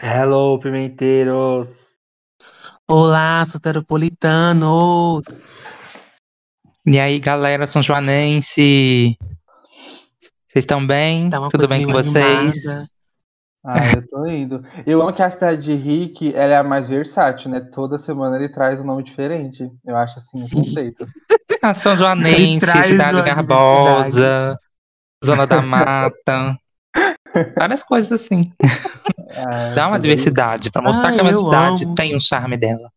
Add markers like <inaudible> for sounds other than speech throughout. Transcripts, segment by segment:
Hello, pimenteiros! Olá, soteropolitanos! E aí, galera são joanense? Vocês estão bem? Tá Tudo bem com vocês? Ah, eu tô indo. Eu amo que a cidade de Rick, ela é a mais versátil, né? Toda semana ele traz um nome diferente. Eu acho assim, um Sim. conceito. Ah, São Joanense, Cidade Garbosa, Zona da Mata. <laughs> Várias coisas assim. Ah, Dá uma diversidade pra mostrar Ah, que é uma eu cidade amo. tem um charme dela.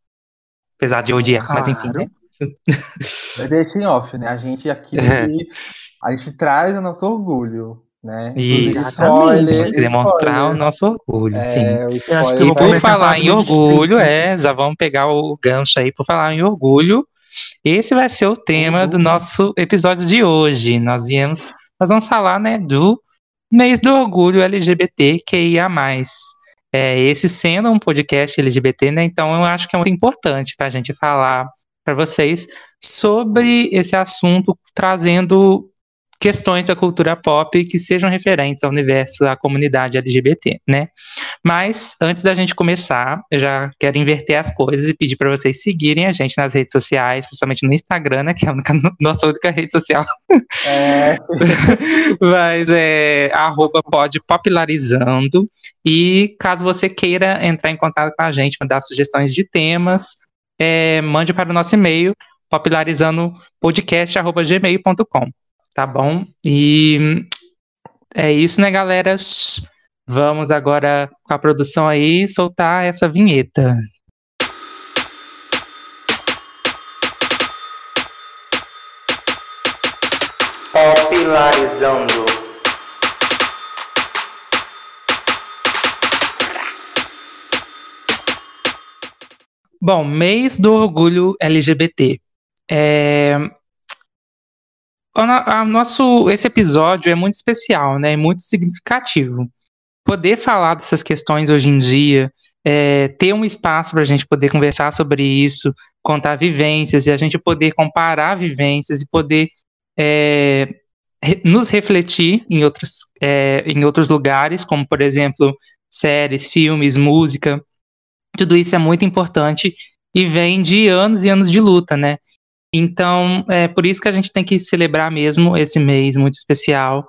Apesar de odiar, mas enfim, né? É deixa em off, né? A gente aqui, É. a gente traz o nosso orgulho, né? Isso. Temos que demonstrar o nosso orgulho, É, sim. Eu spoiler eu E por a falar em do orgulho, é, já vamos pegar o gancho aí por falar em orgulho. Esse vai ser o tema do Uhum. nosso episódio de hoje. Nós viemos, nós vamos falar, né, do mês do orgulho LGBTQIA+. É, esse sendo um podcast LGBT, né, então eu acho que é muito importante para a gente falar para vocês sobre esse assunto, trazendo questões da cultura pop que sejam referentes ao universo da comunidade LGBT, né? Mas antes da gente começar, eu já quero inverter as coisas e pedir para vocês seguirem a gente nas redes sociais, principalmente no Instagram, né, que é a única- <laughs> nossa única rede social. É, <laughs> Mas é arroba pode popularizando. E caso você queira entrar em contato com a gente, mandar sugestões de temas, é, mande para o nosso e-mail popularizandopodcast.gmail.com. Tá bom? E é isso, né, galera? Vamos agora com a produção aí soltar essa vinheta. Popularizando. Bom, mês do orgulho LGBT. É, o nosso, esse episódio é muito especial, né? É muito significativo. Poder falar dessas questões hoje em dia, é, ter um espaço para a gente poder conversar sobre isso, contar vivências e a gente poder comparar vivências e poder é, nos refletir em outros, é, em outros lugares, como por exemplo séries, filmes, música. Tudo isso é muito importante e vem de anos e anos de luta, né? Então, é por isso que a gente tem que celebrar mesmo esse mês muito especial.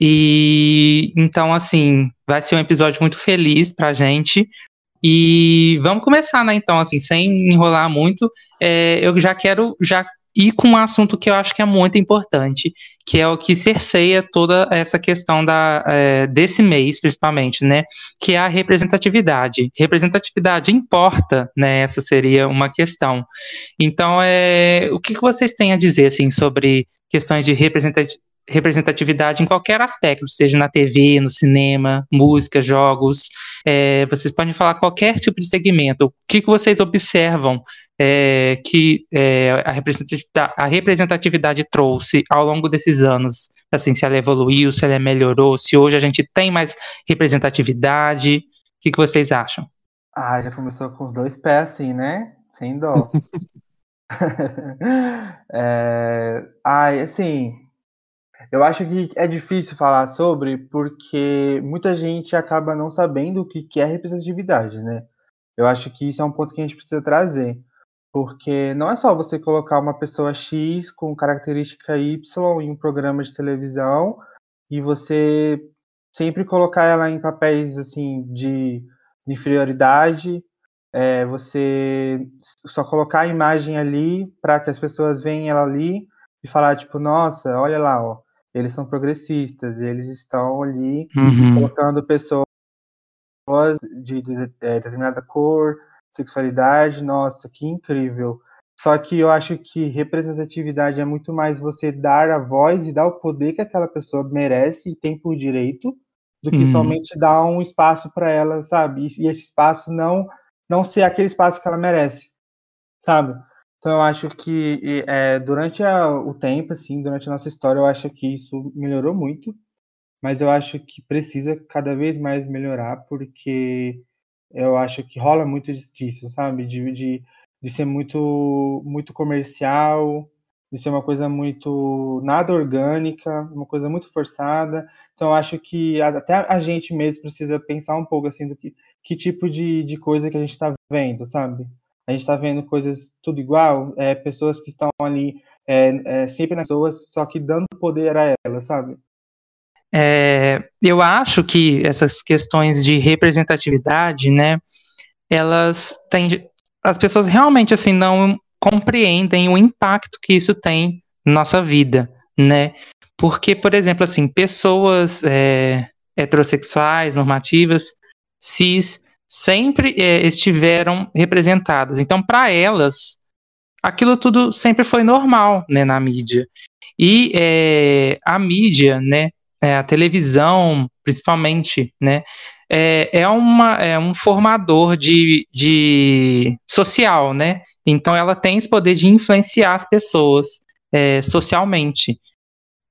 E então, assim, vai ser um episódio muito feliz pra gente. E vamos começar, né? Então, assim, sem enrolar muito, é, eu já quero já ir com um assunto que eu acho que é muito importante, que é o que cerceia toda essa questão da, é, desse mês, principalmente, né? Que é a representatividade. Representatividade importa, né? Essa seria uma questão. Então, é, o que, que vocês têm a dizer assim, sobre questões de representati- representatividade em qualquer aspecto, seja na TV, no cinema, música, jogos? É, vocês podem falar qualquer tipo de segmento. O que, que vocês observam é, que é, a, representatividade, a representatividade trouxe ao longo desses anos? Assim, se ela evoluiu, se ela melhorou, se hoje a gente tem mais representatividade? O que, que vocês acham? Ah, já começou com os dois pés assim, né? Sem dó. <laughs> é... Ai, assim, eu acho que é difícil falar sobre porque muita gente acaba não sabendo o que que é representatividade, né? Eu acho que isso é um ponto que a gente precisa trazer. Porque não é só você colocar uma pessoa X com característica Y em um programa de televisão e você sempre colocar ela em papéis assim de inferioridade, é, você só colocar a imagem ali para que as pessoas veem ela ali e falar tipo, nossa, olha lá, ó, eles são progressistas, eles estão ali Uhum. colocando pessoas de, de, é, determinada cor, sexualidade, nossa, que incrível. Só que eu acho que representatividade é muito mais você dar a voz e dar o poder que aquela pessoa merece e tem por direito, do que Uhum. somente dar um espaço para ela, sabe? E, esse espaço não não ser aquele espaço que ela merece, sabe? Então eu acho que é, durante a- o tempo, assim, durante a nossa história, eu acho que isso melhorou muito, mas eu acho que precisa cada vez mais melhorar, porque eu acho que rola muito disso, sabe? De, de, de ser muito, muito comercial, de ser uma coisa muito nada orgânica, uma coisa muito forçada. Então acho que até a gente mesmo precisa pensar um pouco assim do que que tipo de, de coisa que a gente está vendo, sabe? A gente está vendo coisas tudo igual, é, pessoas que estão ali é, é, sempre nas pessoas, só que dando poder a elas, sabe? É, eu acho que essas questões de representatividade, né, elas têm, as pessoas realmente assim não compreendem o impacto que isso tem na nossa vida, né? Porque, por exemplo, assim, pessoas é, heterossexuais, normativas, cis, sempre é, estiveram representadas. Então, para elas, aquilo tudo sempre foi normal, né, na mídia. E é, a mídia, né, é, a televisão, principalmente, né, é, é, uma, é um formador de, de social, né? Então ela tem esse poder de influenciar as pessoas é, socialmente.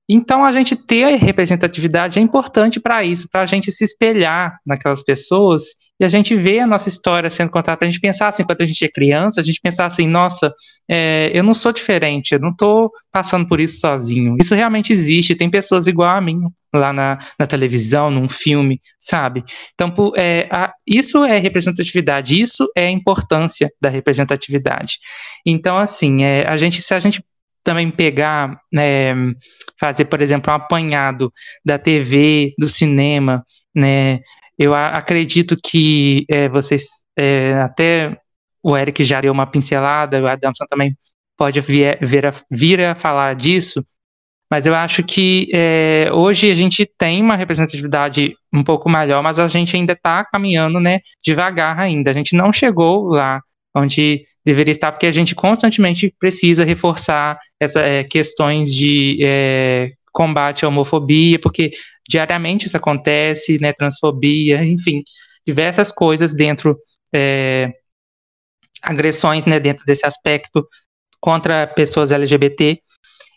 Então a gente ter representatividade é importante para isso, para a gente se espelhar naquelas pessoas e a gente vê a nossa história sendo contada para a gente pensar assim, quando a gente é criança, a gente pensar assim, nossa, é, eu não sou diferente, eu não estou passando por isso sozinho. Isso realmente existe, tem pessoas igual a mim lá na, na televisão, num filme, sabe? Então, é, a, isso é representatividade, isso é a importância da representatividade. Então, assim, é, a gente, se a gente também pegar, é, fazer, por exemplo, um apanhado da TV, do cinema, né? Eu acredito que é, vocês, é, até o Eric já deu uma pincelada, o Adamson também pode vir, vir, a, vir a falar disso, mas eu acho que é, hoje a gente tem uma representatividade um pouco maior, mas a gente ainda está caminhando né, devagar ainda. A gente não chegou lá onde deveria estar, porque a gente constantemente precisa reforçar essas é, questões de é, combate à homofobia, porque diariamente isso acontece, né, transfobia, enfim, diversas coisas dentro, é, agressões, né, dentro desse aspecto contra pessoas LGBT,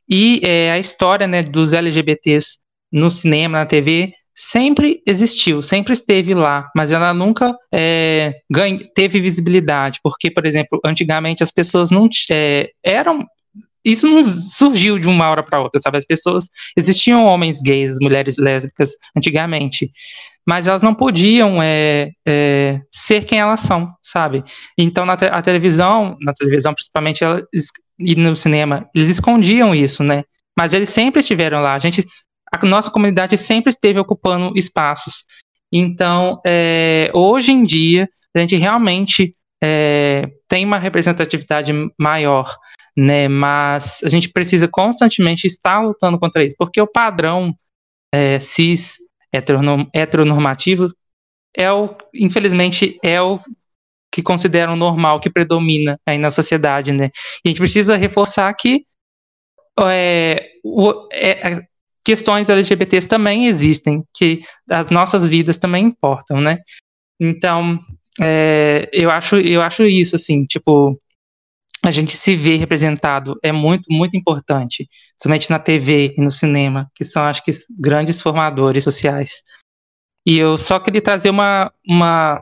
e é, a história, né, dos LGBTs no cinema, na TV, sempre existiu, sempre esteve lá, mas ela nunca é, ganha, teve visibilidade, porque, por exemplo, antigamente as pessoas não é, eram isso não surgiu de uma hora para outra, sabe? As pessoas existiam homens gays, mulheres lésbicas antigamente, mas elas não podiam é, é, ser quem elas são, sabe? Então na te a televisão, na televisão principalmente ela, e no cinema, eles escondiam isso, né? Mas eles sempre estiveram lá. A gente, a nossa comunidade sempre esteve ocupando espaços. Então, é, hoje em dia, a gente realmente é, tem uma representatividade maior né? Mas a gente precisa constantemente estar lutando contra isso, porque o padrão é, cis heteronormativo é o, infelizmente, é o que consideram normal, que predomina aí na sociedade, né? E a gente precisa reforçar que é, o, é, questões LGBTs também existem, que as nossas vidas também importam, né? Então, é, eu acho, eu acho isso assim, tipo, a gente se ver representado é muito, muito importante, somente na TV e no cinema, que são, acho que, grandes formadores sociais. E eu só queria trazer uma, uma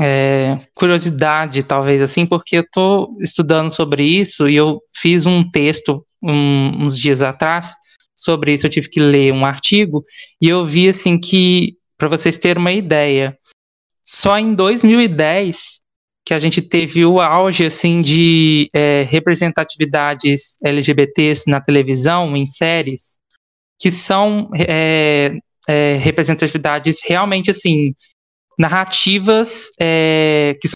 é, curiosidade, talvez assim, porque eu estou estudando sobre isso e eu fiz um texto um, uns dias atrás sobre isso. Eu tive que ler um artigo e eu vi assim que, para vocês terem uma ideia, só em 2010 que a gente teve o auge assim de é, representatividades LGBTs na televisão, em séries, que são é, é, representatividades realmente assim narrativas é, que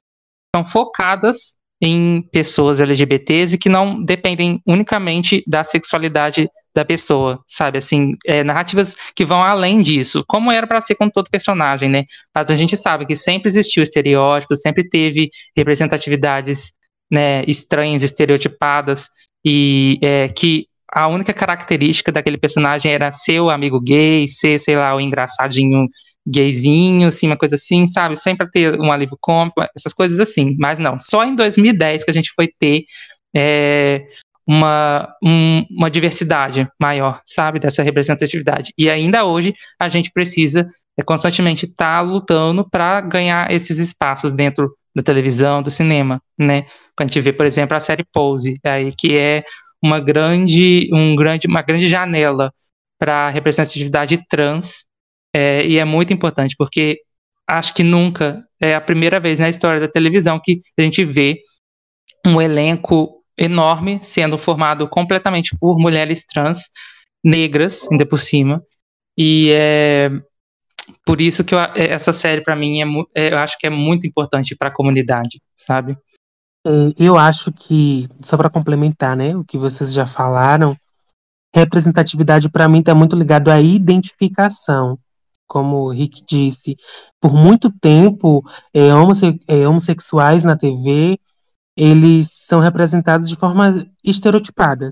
são focadas em pessoas LGBTs e que não dependem unicamente da sexualidade da pessoa, sabe? Assim, é, narrativas que vão além disso, como era para ser com todo personagem, né? Mas a gente sabe que sempre existiu estereótipo, sempre teve representatividades né, estranhas, estereotipadas, e é, que a única característica daquele personagem era ser o amigo gay, ser, sei lá, o engraçadinho gayzinho, assim, uma coisa assim, sabe? Sempre ter um alívio cômico, essas coisas assim. Mas não, só em 2010 que a gente foi ter é, uma, um, uma diversidade maior, sabe? Dessa representatividade. E ainda hoje a gente precisa é, constantemente estar tá lutando para ganhar esses espaços dentro da televisão, do cinema, né? Quando a gente vê, por exemplo, a série Pose, aí, que é uma grande, um grande, uma grande janela para representatividade trans é, e é muito importante, porque acho que nunca é a primeira vez na história da televisão que a gente vê um elenco enorme sendo formado completamente por mulheres trans negras, ainda por cima. E é por isso que eu, essa série para mim é, é, eu acho que é muito importante para a comunidade, sabe? É, eu acho que só para complementar, né, o que vocês já falaram, representatividade para mim está muito ligado à identificação. Como o Rick disse, por muito tempo, é, homosse é, homossexuais na TV eles são representados de forma estereotipada.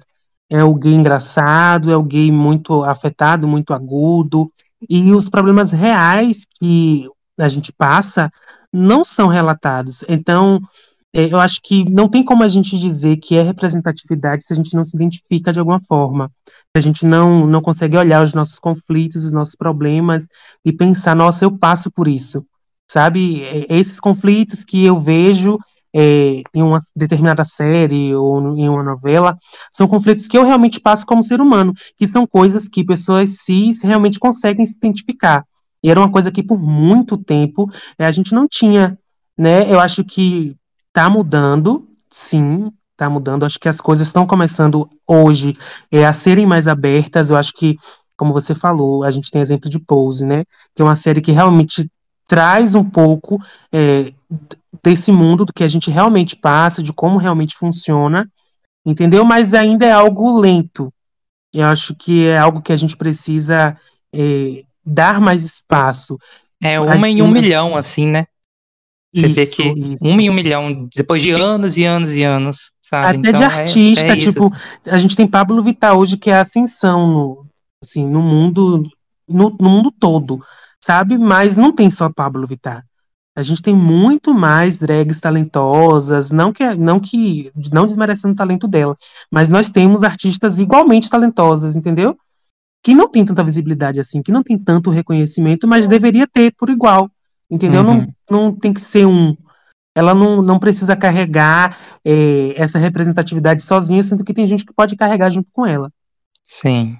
É o gay engraçado, é o gay muito afetado, muito agudo, e os problemas reais que a gente passa não são relatados. Então, é, eu acho que não tem como a gente dizer que é representatividade se a gente não se identifica de alguma forma. A gente não, não consegue olhar os nossos conflitos, os nossos problemas e pensar, nossa, eu passo por isso. Sabe? Esses conflitos que eu vejo é, em uma determinada série ou em uma novela, são conflitos que eu realmente passo como ser humano, que são coisas que pessoas cis realmente conseguem se identificar. E era uma coisa que por muito tempo a gente não tinha, né? Eu acho que está mudando, sim, está mudando. Acho que as coisas estão começando hoje é, a serem mais abertas. Eu acho que, como você falou, a gente tem exemplo de Pose, né? Que é uma série que realmente traz um pouco é, desse mundo do que a gente realmente passa, de como realmente funciona, entendeu? Mas ainda é algo lento. Eu acho que é algo que a gente precisa é, dar mais espaço. É uma em um milhão, assim, né? Você isso, vê que isso. um em um milhão, depois de anos e anos e anos, sabe? Até então, de é, artista, é, é tipo, a gente tem Pablo Vittar hoje que é ascensão no, assim, no mundo, no, no, mundo todo, sabe? Mas não tem só Pablo Vittar. A gente tem muito mais drags talentosas, não que não que não desmerecendo o talento dela, mas nós temos artistas igualmente talentosas, entendeu? Que não tem tanta visibilidade assim, que não tem tanto reconhecimento, mas deveria ter por igual. Entendeu? Uhum. Não, não tem que ser um. Ela não, não precisa carregar é, essa representatividade sozinha, sendo que tem gente que pode carregar junto com ela. Sim.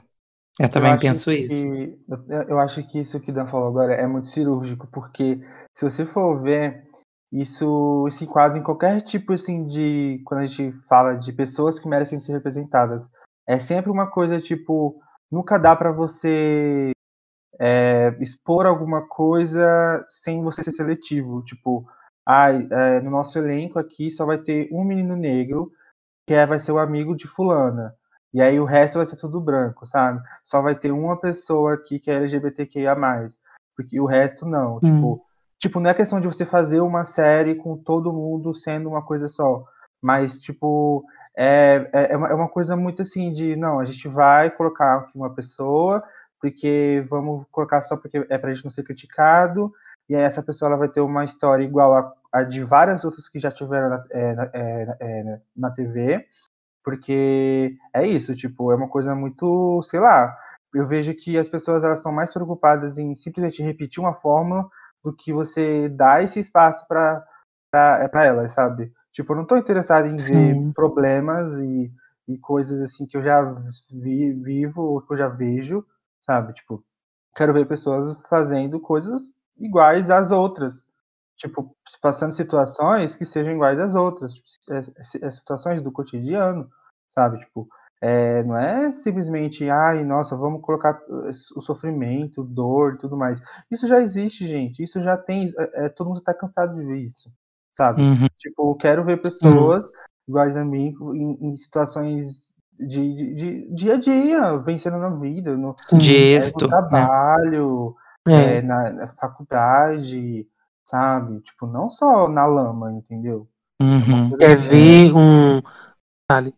Eu também eu penso que, isso. Eu, eu, acho que isso que Dan falou agora é muito cirúrgico, porque se você for ver, isso se enquadra em qualquer tipo assim de. Quando a gente fala de pessoas que merecem ser representadas. É sempre uma coisa tipo. Nunca dá para você é, expor alguma coisa sem você ser seletivo. Tipo, ah, é, no nosso elenco aqui só vai ter um menino negro, que é, vai ser o amigo de fulana. E aí o resto vai ser tudo branco, sabe? Só vai ter uma pessoa aqui que é LGBTQIA+. Porque o resto não. Hum. Tipo, tipo, não é questão de você fazer uma série com todo mundo sendo uma coisa só. Mas, tipo, é, é, é, uma, é uma coisa muito assim de, não, a gente vai colocar aqui uma pessoa porque vamos colocar só porque é para a gente não ser criticado, e aí essa pessoa ela vai ter uma história igual a, a de várias outras que já tiveram na, é, é, é, na TV, porque é isso, tipo, é uma coisa muito, sei lá, eu vejo que as pessoas elas estão mais preocupadas em simplesmente repetir uma fórmula do que você dar esse espaço para para elas, sabe? Tipo, eu não estou interessado em Sim. ver problemas e, e coisas assim que eu já vi, vivo ou que eu já vejo, sabe? Tipo, quero ver pessoas fazendo coisas iguais às outras. Tipo, passando situações que sejam iguais às outras. Tipo, é, é, é situações do cotidiano, sabe? Tipo, é, não é simplesmente, ai, nossa, vamos colocar o sofrimento, dor e tudo mais. Isso já existe, gente. Isso já tem. É, todo mundo está cansado de ver isso, sabe? Uhum. Tipo, quero ver pessoas uhum. iguais a mim em, em situações de, de, de, dia a dia, vencendo na vida, no, de êxito, no trabalho, né? É. na, na, faculdade, sabe? Tipo, não só na lama, entendeu? Uhum. Quer assim, ver um. Vale.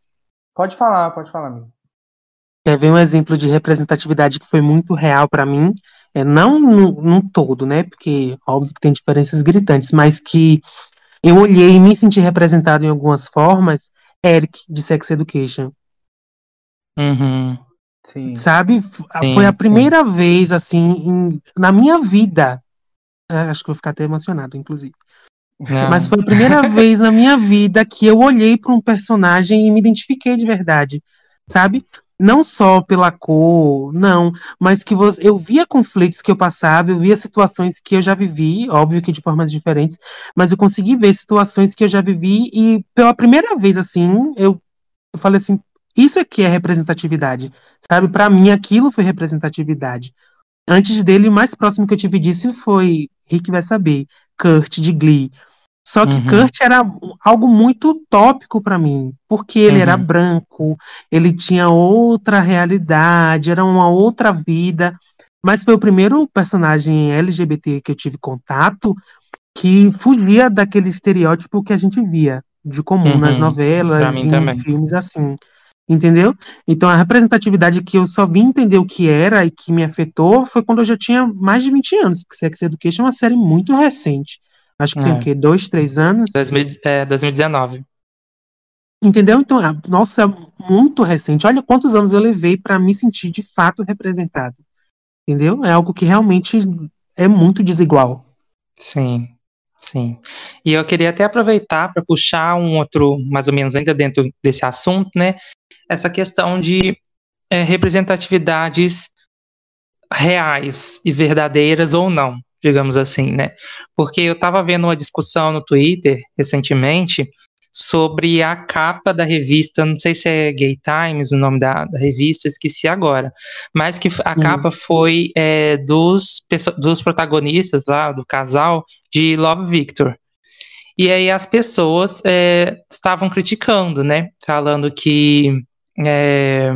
Pode falar, pode falar, amigo. Quer ver um exemplo de representatividade que foi muito real para mim? É, não no, no todo, né? Porque óbvio que tem diferenças gritantes, mas que eu olhei e me senti representado em algumas formas. Eric, de Sex Education. Uhum. Sim. Sabe? Sim, Foi a primeira sim. vez, assim, em, na minha vida. É, acho que vou ficar até emocionado, inclusive. Não. Mas foi a primeira <laughs> vez na minha vida que eu olhei para um personagem e me identifiquei de verdade. Sabe? não só pela cor, não, mas que você, eu via conflitos que eu passava, eu via situações que eu já vivi, óbvio que de formas diferentes, mas eu consegui ver situações que eu já vivi e pela primeira vez assim, eu, eu falei assim, isso aqui é representatividade, sabe? Para mim aquilo foi representatividade. Antes dele, o mais próximo que eu tive disso foi Rick vai saber, Kurt de Glee. Só que uhum. Kurt era algo muito utópico para mim, porque ele uhum. era branco, ele tinha outra realidade, era uma outra vida. Mas foi o primeiro personagem LGBT que eu tive contato que fugia daquele estereótipo que a gente via de comum uhum. nas novelas, em filmes assim. Entendeu? Então a representatividade que eu só vim entender o que era e que me afetou foi quando eu já tinha mais de 20 anos, porque Sex Education é uma série muito recente. Acho que é. tem o quê? Dois, três anos? 2000, é, 2019. Entendeu? Então, nossa, é muito recente. Olha quantos anos eu levei para me sentir de fato representado. Entendeu? É algo que realmente é muito desigual. Sim, sim. E eu queria até aproveitar para puxar um outro, mais ou menos ainda dentro desse assunto, né? Essa questão de é, representatividades reais e verdadeiras ou não digamos assim, né? Porque eu estava vendo uma discussão no Twitter recentemente sobre a capa da revista, não sei se é Gay Times o nome da, da revista, esqueci agora, mas que a uhum. capa foi é, dos, dos protagonistas lá, do casal, de Love Victor. E aí as pessoas é, estavam criticando, né? Falando que é,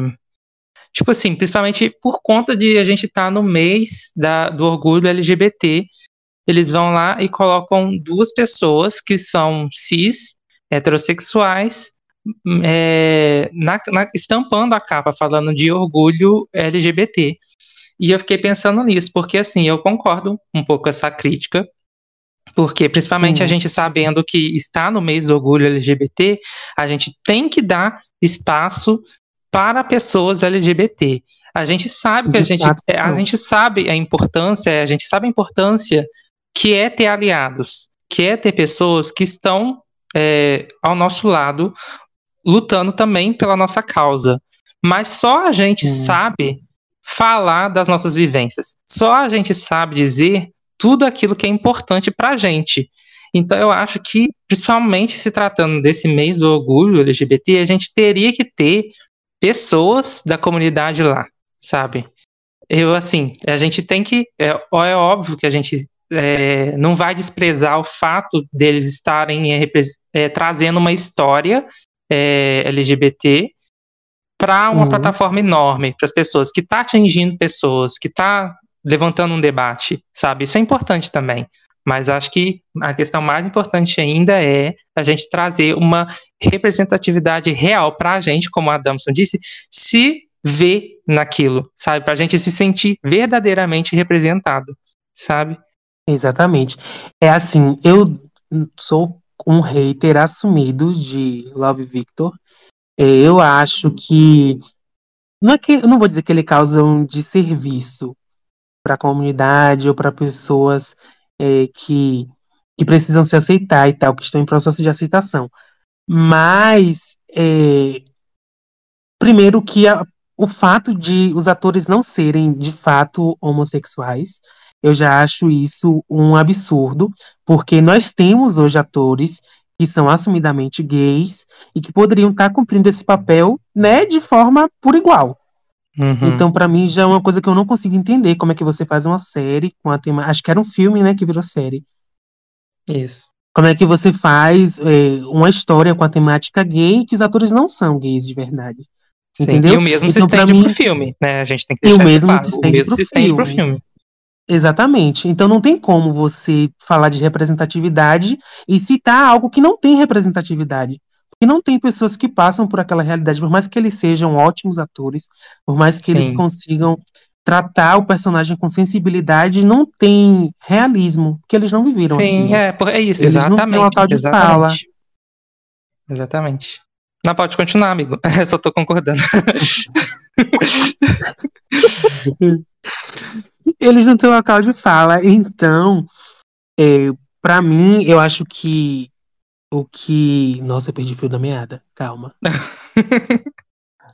Tipo assim, principalmente por conta de a gente estar tá no mês da, do orgulho LGBT, eles vão lá e colocam duas pessoas que são cis, heterossexuais, é, na, na, estampando a capa falando de orgulho LGBT. E eu fiquei pensando nisso, porque assim, eu concordo um pouco com essa crítica, porque principalmente uhum. a gente sabendo que está no mês do orgulho LGBT, a gente tem que dar espaço para pessoas LGBT. A gente sabe que a gente, a gente sabe a importância, a gente sabe a importância que é ter aliados, que é ter pessoas que estão é, ao nosso lado, lutando também pela nossa causa. Mas só a gente hum. sabe falar das nossas vivências. Só a gente sabe dizer tudo aquilo que é importante para a gente. Então eu acho que, principalmente se tratando desse mês do orgulho LGBT, a gente teria que ter pessoas da comunidade lá, sabe? Eu, assim, a gente tem que. É, é óbvio que a gente é, não vai desprezar o fato deles estarem é, trazendo uma história é, LGBT para uma plataforma enorme, para as pessoas, que está atingindo pessoas, que está levantando um debate, sabe? Isso é importante também. Mas acho que a questão mais importante ainda é a gente trazer uma representatividade real para a gente, como a Adamson disse, se ver naquilo, sabe? Para a gente se sentir verdadeiramente representado, sabe? Exatamente. É assim, eu sou um hater assumido de Love Victor. É, eu acho que não é que não vou dizer que ele causa um desserviço para a comunidade ou para pessoas é, que, que precisam se aceitar e tal, que estão em processo de aceitação. Mas, é, primeiro, que a, o fato de os atores não serem de fato homossexuais, eu já acho isso um absurdo, porque nós temos hoje atores que são assumidamente gays e que poderiam estar cumprindo esse papel, né, de forma por igual. Uhum. Então, para mim, já é uma coisa que eu não consigo entender como é que você faz uma série com a tema. Acho que era um filme, né, que virou série. Isso. Como é que você faz é, uma história com a temática gay que os atores não são gays de verdade? Sim, entendeu? E o mesmo então, se estende mim, pro filme, né? A gente tem que deixar e o mesmo se estende, o mesmo pro, se estende filme. pro filme. Exatamente. Então não tem como você falar de representatividade e citar algo que não tem representatividade. E não tem pessoas que passam por aquela realidade, por mais que eles sejam ótimos atores, por mais que Sim. eles consigam tratar o personagem com sensibilidade, não tem realismo, porque eles não viveram Sim, é, é isso, eles exatamente. Não têm local de exatamente. fala. Exatamente. Não, pode continuar, amigo. <laughs> Eu só tô concordando. <laughs> eles não têm local de fala, então, é, para mim, eu acho que o que. Nossa, eu perdi o fio da meada. Calma. <laughs>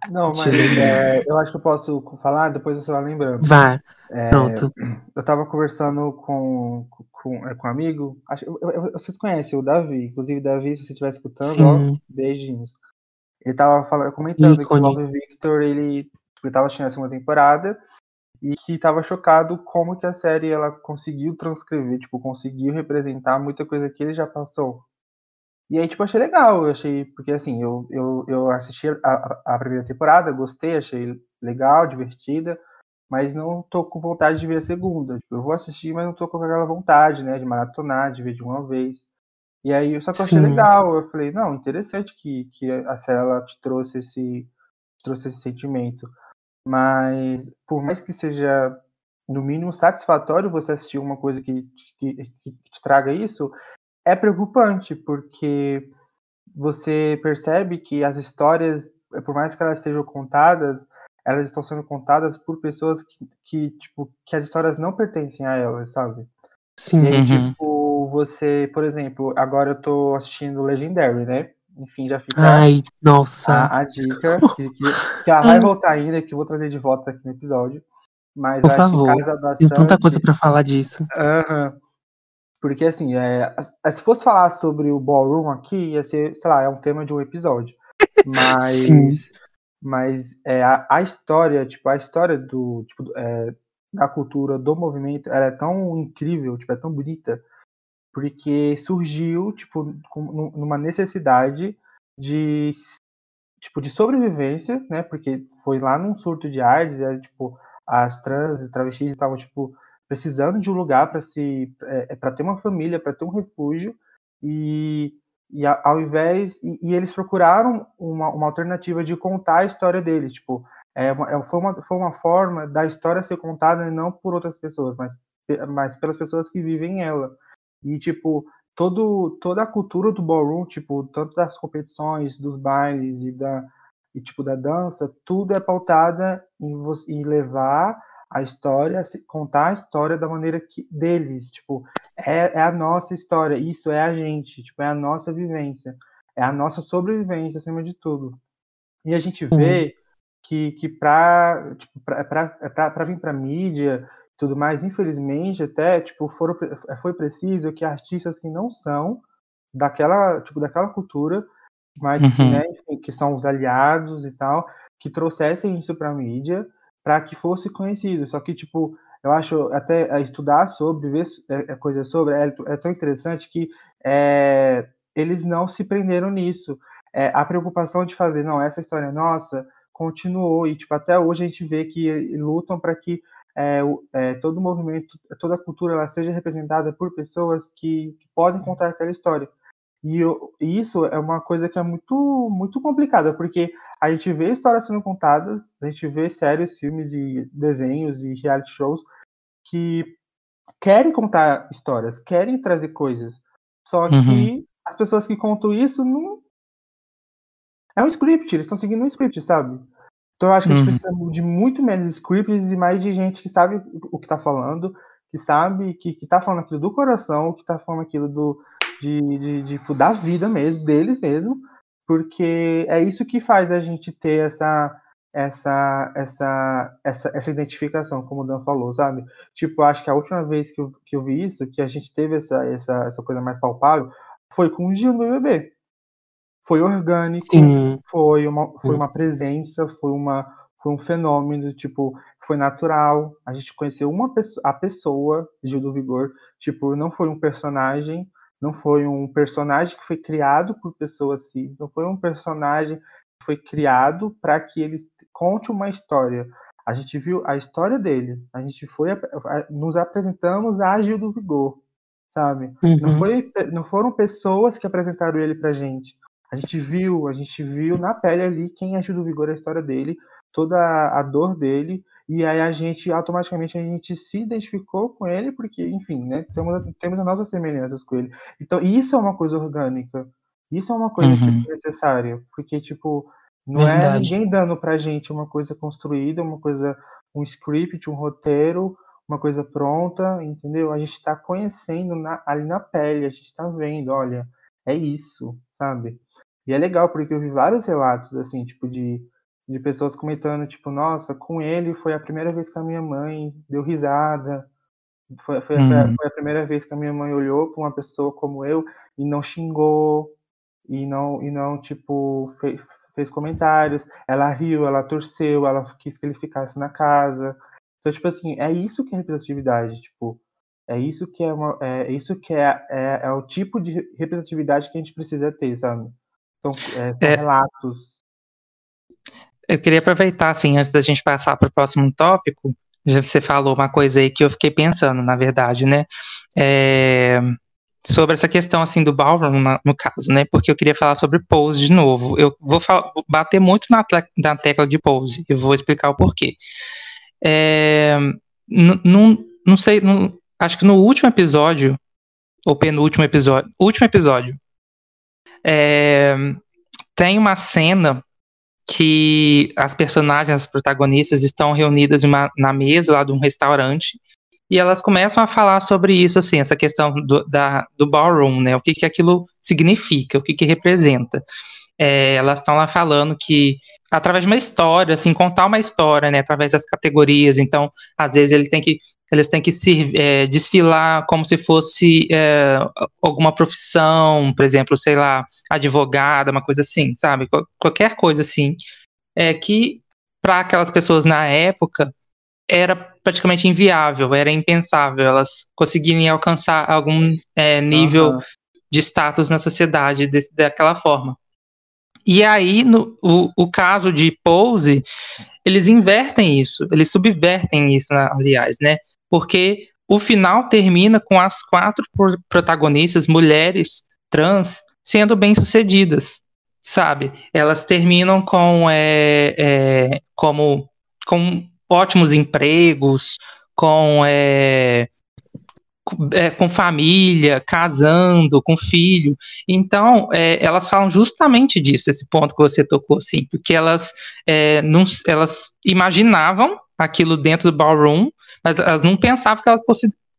Não, mas é, eu acho que eu posso falar, depois você vai lembrando. Vai. É, Pronto. eu tava conversando com, com, é, com um amigo, acho, eu, eu, vocês conhecem o Davi, inclusive Davi, se você estiver escutando, Sim. ó, beijinhos. Ele tava falando, comentando que o Love Victor, ele, ele tava assistindo a segunda temporada e que tava chocado como que a série ela conseguiu transcrever, tipo, conseguiu representar muita coisa que ele já passou. E aí, tipo, achei legal, eu achei, porque assim, eu, eu, eu assisti a, a- a primeira temporada, gostei, achei legal, divertida, mas não tô com vontade de ver a segunda. Tipo, eu vou assistir, mas não tô com aquela vontade, né, de maratonar, de ver de uma vez. E aí, só que eu achei Sim. legal, eu falei, não, interessante que, que a série ela te trouxe esse, te trouxe esse sentimento. Mas, por mais que seja, no mínimo, satisfatório você assistir uma coisa que, que, que te traga isso, é preocupante, porque você percebe que as histórias, por mais que elas sejam contadas, elas estão sendo contadas por pessoas que, que, tipo, que as histórias não pertencem a elas, sabe? Sim. E aí, Uhum. tipo, você, por exemplo, agora eu tô assistindo Legendary, né? Enfim, já fica Ai, nossa. a, a dica, <laughs> que, que, que ela vai voltar ainda, que eu vou trazer de volta aqui no episódio. Mas Por favor. Tenho tanta coisa pra falar disso. Porque assim, é, se fosse falar sobre o ballroom aqui, ia ser, sei lá, é um tema de um episódio. <laughs> Mas, Sim. mas é, a, a história, tipo, a história do, tipo, é, da cultura, do movimento, ela é tão incrível, tipo, é tão bonita, porque surgiu, tipo, numa necessidade de, tipo, de sobrevivência, né? Porque foi lá num surto de AIDS, era, tipo, as trans e travestis estavam, tipo, precisando de um lugar para se é, para ter uma família, para ter um refúgio e, e ao invés e, e eles procuraram uma, uma alternativa de contar a história deles, tipo é é- foi, uma, foi uma forma da história ser contada não por outras pessoas, mas, mas pelas pessoas que vivem ela e tipo todo toda a cultura do ballroom, tipo tanto das competições, dos bailes e da e tipo da dança, tudo é pautada em, em levar a história, contar a história da maneira que deles, tipo, é, é a nossa história, isso é a gente, tipo, é a nossa vivência, é a nossa sobrevivência acima de tudo. E a gente vê que, que para tipo, pra, pra, pra, pra vir para mídia tudo mais, infelizmente, até tipo, foram, pre- foi preciso que artistas que não são daquela, tipo, daquela cultura, mas que, Uhum. né, enfim, que são os aliados e tal, que trouxessem isso para mídia para que fosse conhecido. Só que, tipo, eu acho até é, estudar sobre, ver é, é, coisas sobre, é, é tão interessante que é, eles não se prenderam nisso. É, a preocupação de fazer, não, essa história é nossa, continuou, e tipo, até hoje a gente vê que lutam para que é, é, todo o movimento, toda a cultura ela seja representada por pessoas que, que podem contar aquela história. E eu- e isso é uma coisa que é muito, muito complicada, porque a gente vê histórias sendo contadas, a gente vê séries, filmes e desenhos e reality shows que querem contar histórias, querem trazer coisas. Só Uhum. que as pessoas que contam isso não. É um script, eles estão seguindo um script, sabe? Então eu acho que a gente Uhum. precisa de muito menos scripts e mais de gente que sabe o que tá falando, que sabe, que, que tá falando aquilo do coração, que tá falando aquilo do, de, de, de, tipo, da vida mesmo, deles mesmo, porque é isso que faz a gente ter essa essa essa essa, essa identificação, como o Dan falou, sabe? Tipo, acho que a última vez que eu, que eu vi isso, que a gente teve essa, essa, essa coisa mais palpável, foi com o Gil no BBB. Foi orgânico, Sim. foi uma, foi uma presença, foi, uma, foi um fenômeno, tipo, foi natural. A gente conheceu uma pessoa, a pessoa, Gil do Vigor, tipo, não foi um personagem, não foi um personagem que foi criado por pessoas cis, não foi um personagem que foi criado para que ele conte uma história. A gente viu a história dele, a gente foi, nos apresentamos a Gil do Vigor, sabe? Não, Uhum. foi, não foram pessoas que apresentaram ele pra gente. A gente viu, a gente viu na pele ali quem é Gil do Vigor, a história dele, toda a, dor dele, e aí a gente, automaticamente, a gente se identificou com ele, porque, enfim, né, temos, temos as nossas semelhanças com ele. Então, isso é uma coisa orgânica, isso é uma coisa Uhum. tipo, necessária, porque, tipo, não é Verdade. ninguém dando pra gente uma coisa construída, uma coisa, um script, um roteiro, uma coisa pronta, entendeu? A gente está conhecendo na- ali na pele, a gente está vendo, olha, é isso, sabe? E é legal porque eu vi vários relatos assim, tipo de de pessoas comentando, tipo, nossa, com ele foi a primeira vez que a minha mãe deu risada, foi, foi, uhum. a, foi a, primeira vez que a minha mãe olhou para uma pessoa como eu e não xingou, e não, e não tipo, fez, fez comentários. Ela riu, ela torceu, ela quis que ele ficasse na casa. Então, tipo assim, é isso que é representatividade, tipo, é isso que é, uma, é isso que é, é, é, o tipo de representatividade que a gente precisa ter, sabe? Então, é, é, relatos. Eu queria aproveitar, assim, antes da gente passar para o próximo tópico, você falou uma coisa aí que eu fiquei pensando, na verdade, né? É, sobre essa questão, assim, do ballroom, no caso, né? Porque eu queria falar sobre pose de novo. Eu vou, vou bater muito na, na, tecla de pose, e vou explicar o porquê. É, não, não sei, não, acho que no último episódio, ou penúltimo episódio, último episódio, é, tem uma cena que as personagens, as protagonistas estão reunidas uma, na mesa lá de um restaurante e elas começam a falar sobre isso, assim, essa questão do, da, do ballroom, né? O que, que aquilo significa, o que, que representa. É, elas estão lá falando que através de uma história, assim, contar uma história, né? Através das categorias. Então, às vezes ele tem que eles têm que se é, desfilar como se fosse é, alguma profissão, por exemplo, sei lá, advogada, uma coisa assim, sabe? Qualquer coisa assim, é que para aquelas pessoas na época era praticamente inviável, era impensável elas conseguirem alcançar algum é, nível uhum. de status na sociedade desse, daquela forma. E aí, no, o, o caso de Pose, eles invertem isso, eles subvertem isso, aliás, né? porque o final termina com as quatro protagonistas, mulheres trans, sendo bem-sucedidas, sabe? Elas terminam com, é, é, como, com ótimos empregos, com, é, é, com família, casando, com filho. Então, é, elas falam justamente disso, esse ponto que você tocou, assim, porque elas, é, não, elas imaginavam aquilo dentro do ballroom, mas elas não pensavam que elas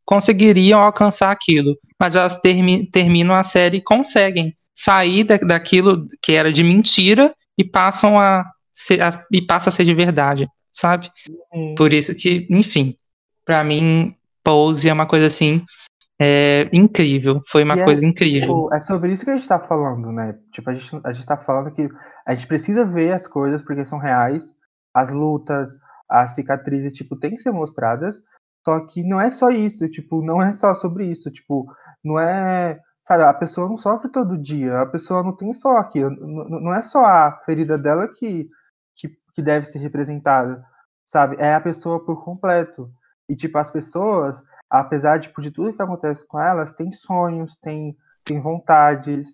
conseguiriam alcançar aquilo. Mas elas termi terminam a série e conseguem sair da daquilo que era de mentira e passam a, ser, a, e passa a ser de verdade, sabe? Uhum. Por isso que, enfim, para mim, Pose é uma coisa assim é, incrível. Foi uma e é coisa é, incrível. Tipo, é sobre isso que a gente tá falando, né? Tipo, a gente, a gente tá falando que a gente precisa ver as coisas porque são reais, as lutas, as cicatrizes, tipo, tem que ser mostradas, só que não é só isso, tipo, não é só sobre isso, tipo, não é, sabe, a pessoa não sofre todo dia, a pessoa não tem só aquilo, não é só a ferida dela que, que, que deve ser representada, sabe, é a pessoa por completo, e, tipo, as pessoas, apesar tipo, de tudo que acontece com elas, têm sonhos, têm, têm vontades,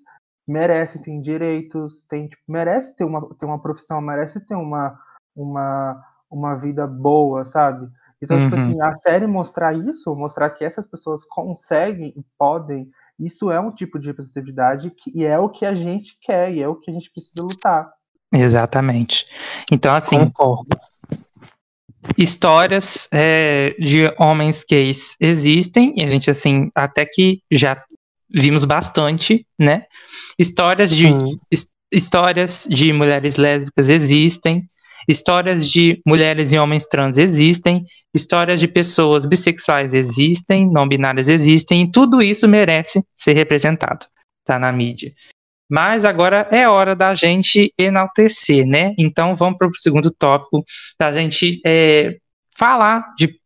merecem, têm direitos, têm, tipo, merece ter uma, ter uma profissão, merece ter uma, uma uma vida boa, sabe? Então, tipo uhum. tipo assim, a série mostrar isso, mostrar que essas pessoas conseguem e podem, isso é um tipo de representatividade que, e é o que a gente quer, e é o que a gente precisa lutar. Exatamente. Então, assim, Concordo. Histórias é, de homens gays existem, e a gente, assim, até que já vimos bastante, né? Histórias de, histórias de mulheres lésbicas existem, Histórias de mulheres e homens trans existem, histórias de pessoas bissexuais existem, não binárias existem, e tudo isso merece ser representado, tá na mídia. Mas agora é hora da gente enaltecer, né? Então vamos para o segundo tópico, da gente é, falar de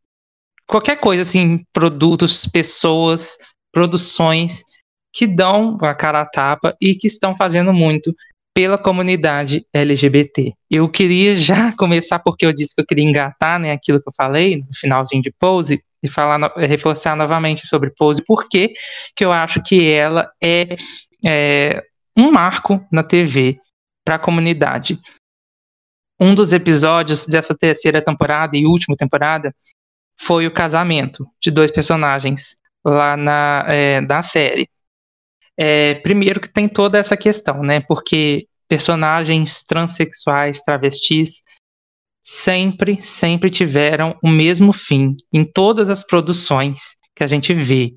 qualquer coisa, assim, produtos, pessoas, produções que dão a cara a tapa e que estão fazendo muito pela comunidade LGBT. Eu queria já <laughs> começar porque eu disse que eu queria engatar, né, aquilo que eu falei no finalzinho de Pose e falar, reforçar novamente sobre Pose, porque que eu acho que ela é, é um marco na TV para a comunidade. Um dos episódios dessa terceira temporada e última temporada foi o casamento de dois personagens lá na é, da série. É, primeiro que tem toda essa questão, né? Porque personagens transexuais, travestis, sempre, sempre tiveram o mesmo fim em todas as produções que a gente vê,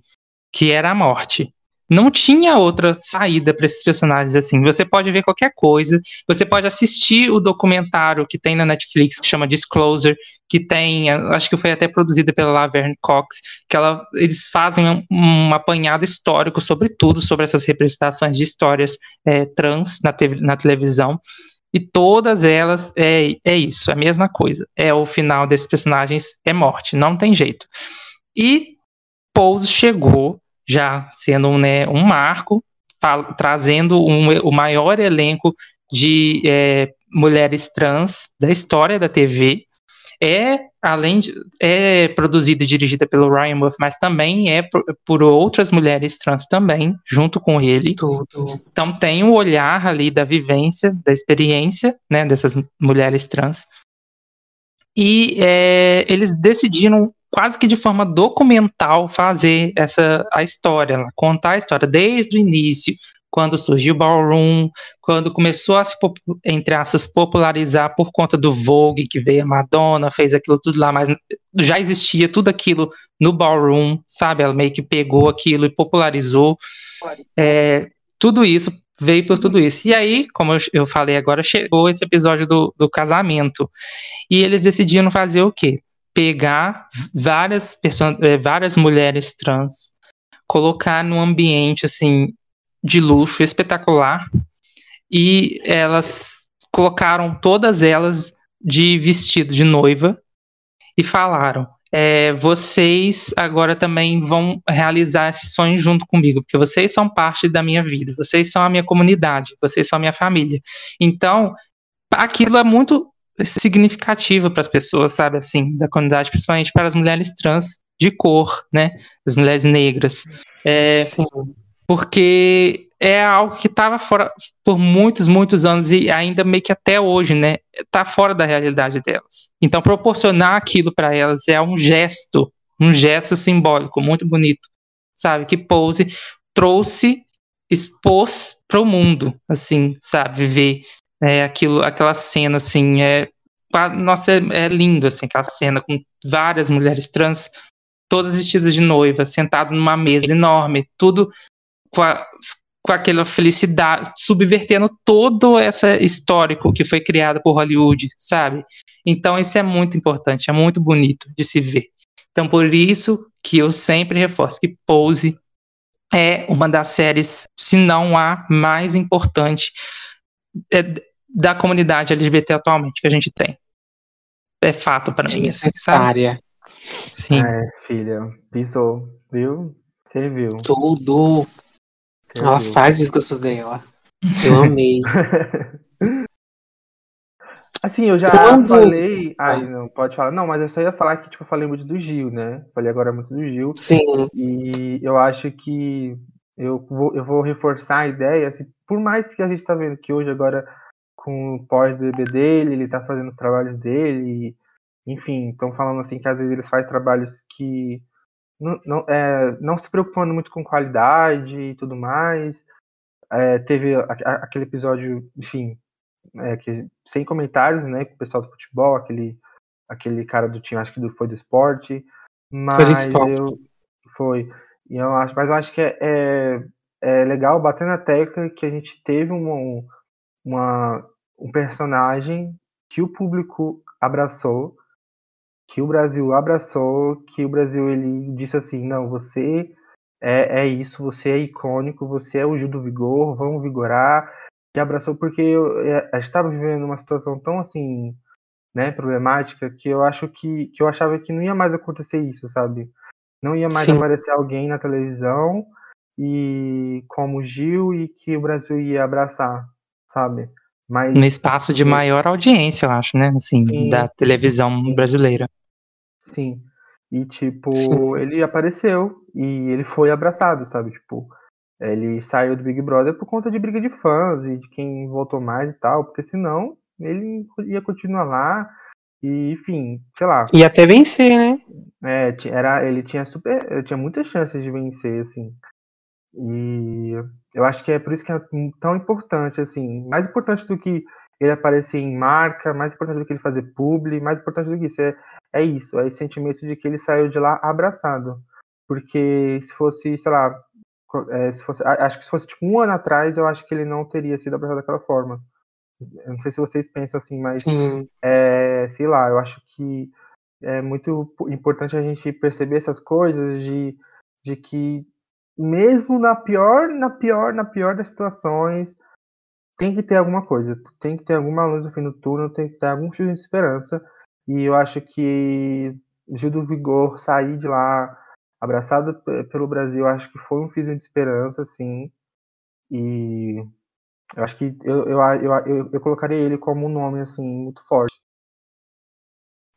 que era a morte. Não tinha outra saída para esses personagens assim. Você pode ver qualquer coisa, você pode assistir o documentário que tem na Netflix que chama Disclosure, que tem, acho que foi até produzida pela Laverne Cox, que ela, eles fazem um, um apanhado histórico sobre tudo, sobre essas representações de histórias é, trans na, te, na televisão. E todas elas é, é isso, é a mesma coisa. É o final desses personagens é morte, não tem jeito. E Pose chegou já sendo né, um marco, trazendo um, o maior elenco de é, mulheres trans da história da TV. É, além de, é produzida e dirigida pelo Ryan Murphy, mas também é por, por outras mulheres trans também, junto com ele. Tudo. Então tem o um olhar ali da vivência, da experiência, né, dessas mulheres trans. E é, eles decidiram quase que de forma documental fazer essa a história, contar a história desde o início, quando surgiu o ballroom, quando começou a se entre aspas popularizar por conta do Vogue que veio a Madonna, fez aquilo tudo lá, mas já existia tudo aquilo no ballroom, sabe? Ela meio que pegou aquilo e popularizou. É, tudo isso veio por tudo isso. E aí, como eu falei agora, chegou esse episódio do, do casamento. E eles decidiram fazer o quê? Pegar várias, eh, várias mulheres trans, colocar num ambiente assim de luxo espetacular e elas colocaram todas elas de vestido de noiva e falaram: é, vocês agora também vão realizar esse sonho junto comigo, porque vocês são parte da minha vida, vocês são a minha comunidade, vocês são a minha família. Então, aquilo é muito significativa para as pessoas, sabe, assim, da comunidade, principalmente para as mulheres trans de cor, né, as mulheres negras. É, porque é algo que estava fora por muitos, muitos anos e ainda meio que até hoje, né, está fora da realidade delas. Então, proporcionar aquilo para elas é um gesto, um gesto simbólico muito bonito, sabe, que Pose trouxe, expôs para o mundo, assim, sabe, ver é, aquilo, aquela cena, assim, é, nossa, é, é, lindo, assim, aquela cena com várias mulheres trans, todas vestidas de noiva, sentado numa mesa enorme, tudo com, a, com aquela felicidade, subvertendo todo esse histórico que foi criado por Hollywood, sabe? Então isso é muito importante, é muito bonito de se ver. Então por isso que eu sempre reforço que Pose é uma das séries, se não a mais importante é, da comunidade LGBT atualmente que a gente tem. É fato para é mim. Assim, necessária. Sim. É, filha, pisou, viu? Serviu. Tudo. Serviu. Ela faz gostos dela. Eu amei. <laughs> Assim, eu já Quando... falei. Ai, não, pode falar. Não, mas eu só ia falar que, tipo, eu falei muito do Gil, né? Falei agora muito do Gil. Sim. E eu acho que eu vou, eu vou reforçar a ideia, assim, por mais que a gente tá vendo que hoje agora com o pós-bebê dele, ele tá fazendo os trabalhos dele, enfim, estão falando assim que às vezes eles fazem trabalhos que não, não, é, não se preocupando muito com qualidade e tudo mais. É, teve a, a, aquele episódio, enfim, é, que, sem comentários, né, com o pessoal do futebol, aquele, aquele cara do time, acho que do, foi do esporte, mas foi eu foi. E eu acho, mas eu acho que é, é, é legal bater na tecla que a gente teve uma, uma um personagem que o público abraçou, que o Brasil abraçou, que o Brasil ele disse assim, não, você é, é isso, você é icônico, você é o Gil do Vigor, vamos vigorar, que abraçou porque eu, é, a gente estava vivendo uma situação tão assim, né, problemática, que eu acho que, que eu achava que não ia mais acontecer isso, sabe? Não ia mais Sim. aparecer alguém na televisão e como Gil e que o Brasil ia abraçar, sabe? Mas, no espaço de maior audiência, eu acho, né? Assim, sim, da televisão brasileira. Sim. E, tipo, sim. ele apareceu e ele foi abraçado, sabe? Tipo, ele saiu do Big Brother por conta de briga de fãs e de quem votou mais e tal, porque senão ele ia continuar lá e, enfim, sei lá. E até vencer, né? É, era, ele tinha super. Ele tinha muitas chances de vencer, assim. E eu acho que é por isso que é tão importante, assim, mais importante do que ele aparecer em marca, mais importante do que ele fazer publi, mais importante do que isso é, é isso, é esse sentimento de que ele saiu de lá abraçado. Porque se fosse, sei lá, é, se fosse, acho que se fosse tipo um ano atrás, eu acho que ele não teria sido abraçado daquela forma. Eu não sei se vocês pensam assim, mas é, sei lá, eu acho que é muito importante a gente perceber essas coisas de, de que mesmo na pior, na pior, na pior das situações, tem que ter alguma coisa, tem que ter alguma luz no fim do túnel, tem que ter algum fio de esperança. E eu acho que Gil do Vigor sair de lá abraçado pelo Brasil, acho que foi um fio de esperança, sim. E eu acho que eu, eu, eu, eu, colocaria ele como um nome assim muito forte.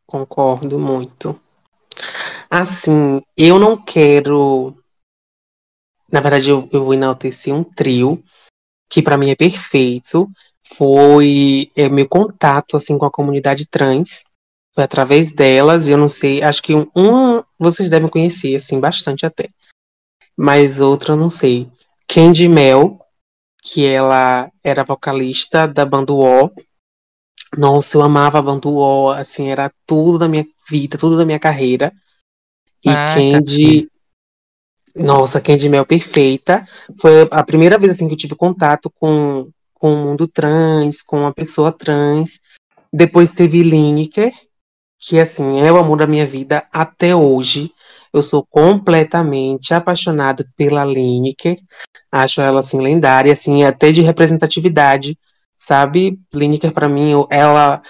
Concordo muito. Assim, eu não quero. Na verdade, eu, eu enalteci um trio que para mim é perfeito. Foi é, meu contato assim com a comunidade trans. Foi através delas, eu não sei, acho que um, um vocês devem conhecer assim bastante até. Mas outro eu não sei. Candy Mel, que ela era vocalista da banda O. Nossa, eu amava a banda O, assim, era tudo da minha vida, tudo da minha carreira. E ah, Candy. Nossa, Candy Mel perfeita. Foi a primeira vez assim que eu tive contato com, com o mundo trans, com uma pessoa trans. Depois teve Lineker, que assim é o amor da minha vida até hoje. Eu sou completamente apaixonado pela Lineker. Acho ela assim lendária, assim até de representatividade, sabe? Lineker para mim, ela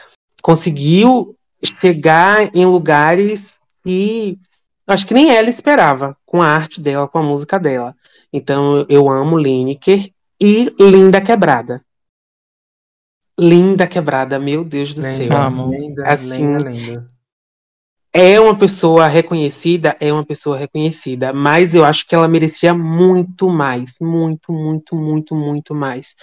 conseguiu chegar em lugares e acho que nem ela esperava com a arte dela, com a música dela. Então eu amo Lineker e Linda Quebrada. Linda Quebrada, meu Deus do céu. Amo. Linda, assim, linda, linda. É uma pessoa reconhecida, é uma pessoa reconhecida, mas eu acho que ela merecia muito mais, muito, muito, muito, muito mais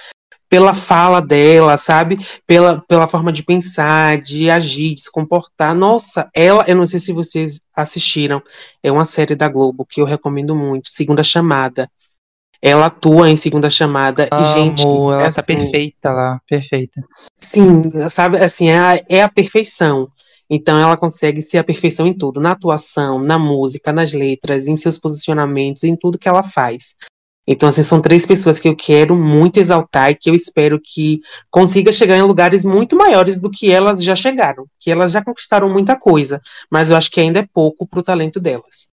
pela fala dela, sabe? Pela, pela forma de pensar, de agir, de se comportar. Nossa, ela, eu não sei se vocês assistiram, é uma série da Globo que eu recomendo muito, Segunda Chamada. Ela atua em Segunda Chamada Amo, e, gente. Ela tá assim, perfeita lá, perfeita. Sim, sabe, assim, é a, é a perfeição. Então ela consegue ser a perfeição em tudo, na atuação, na música, nas letras, em seus posicionamentos, em tudo que ela faz. Então, assim, são três pessoas que eu quero muito exaltar e que eu espero que consiga chegar em lugares muito maiores do que elas já chegaram. Que elas já conquistaram muita coisa, mas eu acho que ainda é pouco pro talento delas.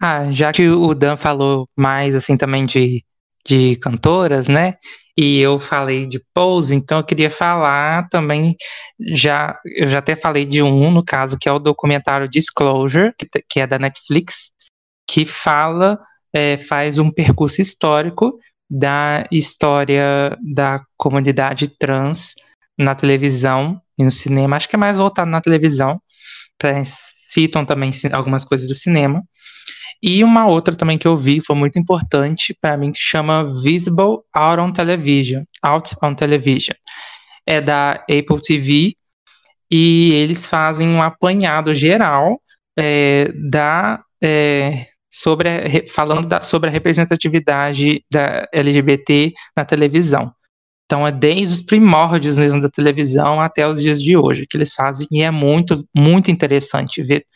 Ah, já que o Dan falou mais, assim, também de, de cantoras, né? E eu falei de Pose, então eu queria falar também, já eu já até falei de um, no caso, que é o documentário Disclosure, que, que é da Netflix, que fala, é, faz um percurso histórico da história da comunidade trans na televisão e no cinema. Acho que é mais voltado na televisão. Citam também algumas coisas do cinema. E uma outra também que eu vi, foi muito importante para mim, que chama Visible Out on Television. Out on Television. É da Apple TV e eles fazem um apanhado geral é, da é, sobre a, falando da, sobre a representatividade da LGBT na televisão. Então é desde os primórdios mesmo da televisão até os dias de hoje que eles fazem e é muito muito interessante ver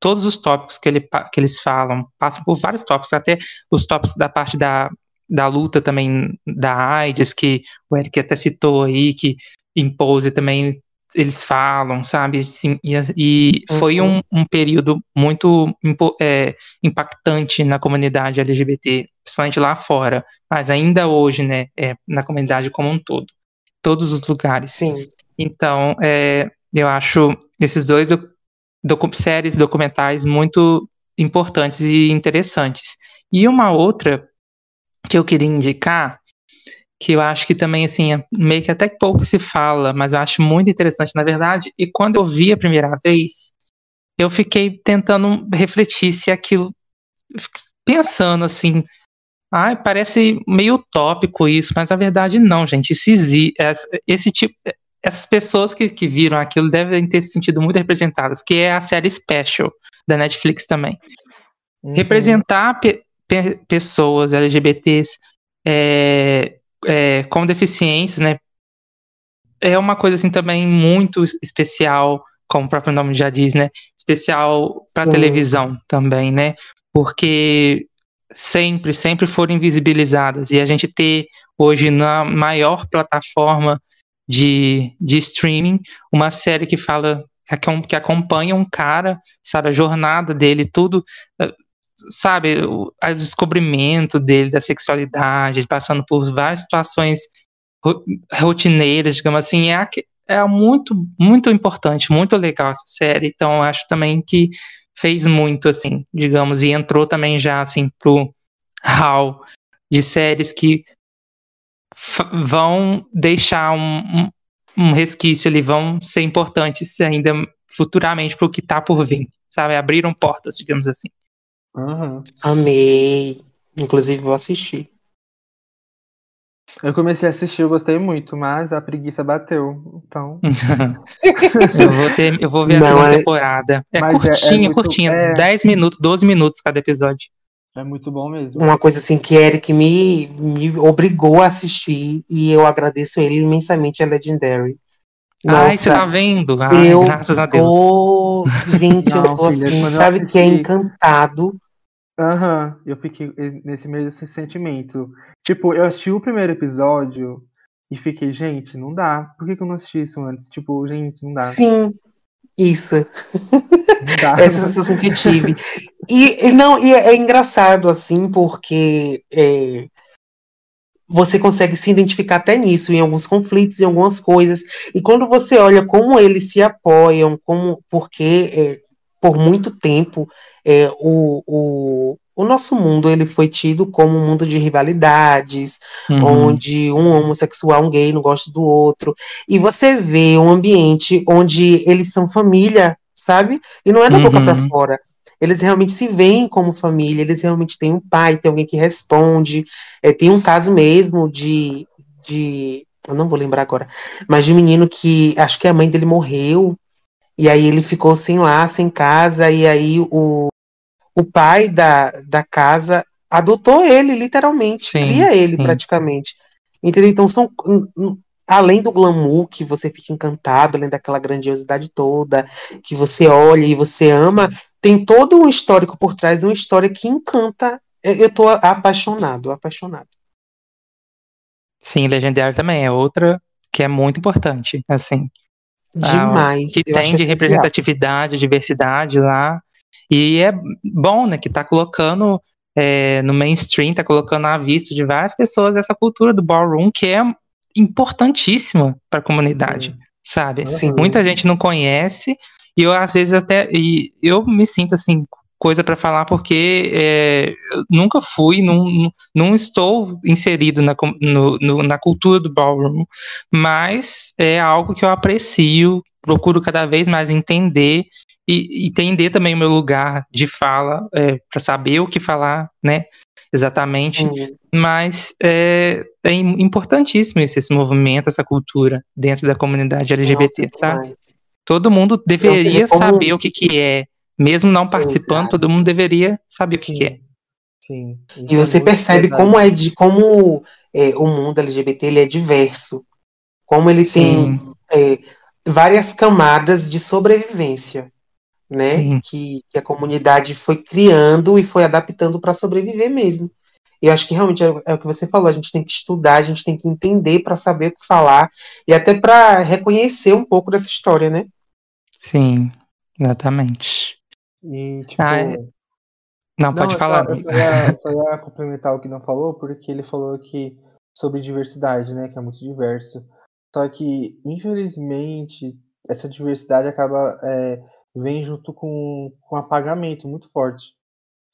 todos os tópicos que, ele, que eles falam, passam por vários tópicos, até os tópicos da parte da, da luta também da AIDS, que o Eric até citou aí, que impose também eles falam, sabe? Assim, e, e uhum. foi um, um, período muito é, impactante na comunidade LGBT, principalmente lá fora, mas ainda hoje, né, é, na comunidade como um todo, todos os lugares. Sim. Então, é, eu acho esses dois docu séries documentais muito importantes e interessantes. E uma outra que eu queria indicar que eu acho que também, assim, é meio que até pouco se fala, mas eu acho muito interessante, na verdade. E quando eu vi a primeira vez, eu fiquei tentando refletir se aquilo. Pensando assim. Ai, parece meio utópico isso, mas na verdade não, gente. Isso existe. Esse tipo. Essas pessoas que, que viram aquilo devem ter se sentido muito representadas, que é a série Special da Netflix também. Uhum. Representar pe, pe, pessoas LGBTs é, é, com deficiências, né? É uma coisa assim também muito especial, como o próprio nome já diz, né? especial para televisão também, né? Porque sempre, sempre foram invisibilizadas. E a gente ter hoje na maior plataforma de, de streaming uma série que fala, que, acompanha um cara, sabe, a jornada dele, tudo, sabe, o a descobrimento dele da sexualidade, ele passando por várias situações ro- rotineiras, digamos assim, é, é muito, muito importante, muito legal essa série. Então, acho também que fez muito, assim, digamos, e entrou também já, assim, pro hall de séries que vão deixar um, um, um resquício ali, vão ser importantes ainda futuramente pro que tá por vir, sabe? Abriram portas, digamos assim. Uhum. Amei. Inclusive, vou assistir. Eu comecei a assistir, eu gostei muito, mas a preguiça bateu. Então. <laughs> eu, vou ter, eu vou ver a Não, segunda é- temporada. É Mas é- é curtinha, muito- curtinha. é. 10 minutos, 12 minutos cada episódio. É muito bom mesmo. Uma coisa assim que Eric me, me obrigou a assistir e eu agradeço ele imensamente é Legendary. Ai, você tá Nossa, vendo? Ai, eu graças a Deus. tô, gente, eu Não, tô filha, assim, eu sabe que é encantado. Aham, eu fiquei nesse mesmo sentimento. Tipo, eu assisti o primeiro episódio e fiquei, gente, não dá. Por que, que eu não assisti isso antes? Tipo, gente, não dá. Sim, isso. Não dá. <laughs> Essa sensação que eu tive. E, e não, e é, é engraçado, assim, porque é, você consegue se identificar até nisso, em alguns conflitos, em algumas coisas. E quando você olha como eles se apoiam, como porque é, por muito tempo é, o, o, o nosso mundo ele foi tido como um mundo de rivalidades, Uhum. onde um homossexual, um gay não gosta do outro. E você vê um ambiente onde eles são família, sabe? E não é da boca Uhum. pra fora. Eles realmente se veem como família, eles realmente têm um pai, tem alguém que responde. É, tem um caso mesmo de, de. Eu não vou lembrar agora, mas de um menino que acho que a mãe dele morreu, e aí ele ficou sem lá, sem casa, e aí o, o pai da, da casa adotou ele, literalmente, Sim, cria ele sim. praticamente. Entendeu? Então são. Além do glamour, que você fica encantado, além daquela grandiosidade toda, que você olha e você ama, tem todo um histórico por trás, uma história que encanta. Eu tô apaixonado, apaixonado. Sim, Legendário também é outra que é muito importante, assim. Demais. que tem de representatividade, diversidade lá. E é bom, né, que tá colocando é, no mainstream, tá colocando à vista de várias pessoas essa cultura do ballroom que é importantíssima para a comunidade, sabe? Sim. Muita gente não conhece e eu às vezes até e eu me sinto assim coisa para falar porque é, eu nunca fui, não, não estou inserido na, no- no- na cultura do ballroom, mas é algo que eu aprecio, procuro cada vez mais entender e e entender também o meu lugar de fala para saber o que falar, né? Exatamente. Sim. Mas é, é im- importantíssimo esse, esse movimento, essa cultura dentro da comunidade LGBT, Nossa, sabe? demais. Todo mundo deveria como- saber o que, que é. Mesmo não participando, Exato. todo mundo deveria saber o que, que é. Sim. E é você muito percebe verdade. como é de como é, o mundo LGBT ele é diverso, como ele tem Sim, é, várias camadas de sobrevivência, né? Que, que a comunidade foi criando e foi adaptando para sobreviver mesmo. E eu acho que realmente é, é o que você falou, a gente tem que estudar, a gente tem que entender para saber o que falar e até para reconhecer um pouco dessa história, né? sim, exatamente. E, tipo. Ah, é. Não, pode eu falar. Só, eu, só ia, <laughs> só ia complementar o que não falou, porque ele falou que sobre diversidade, né? Que é muito diverso. Só que, infelizmente, essa diversidade acaba é, vem junto com, com apagamento muito forte.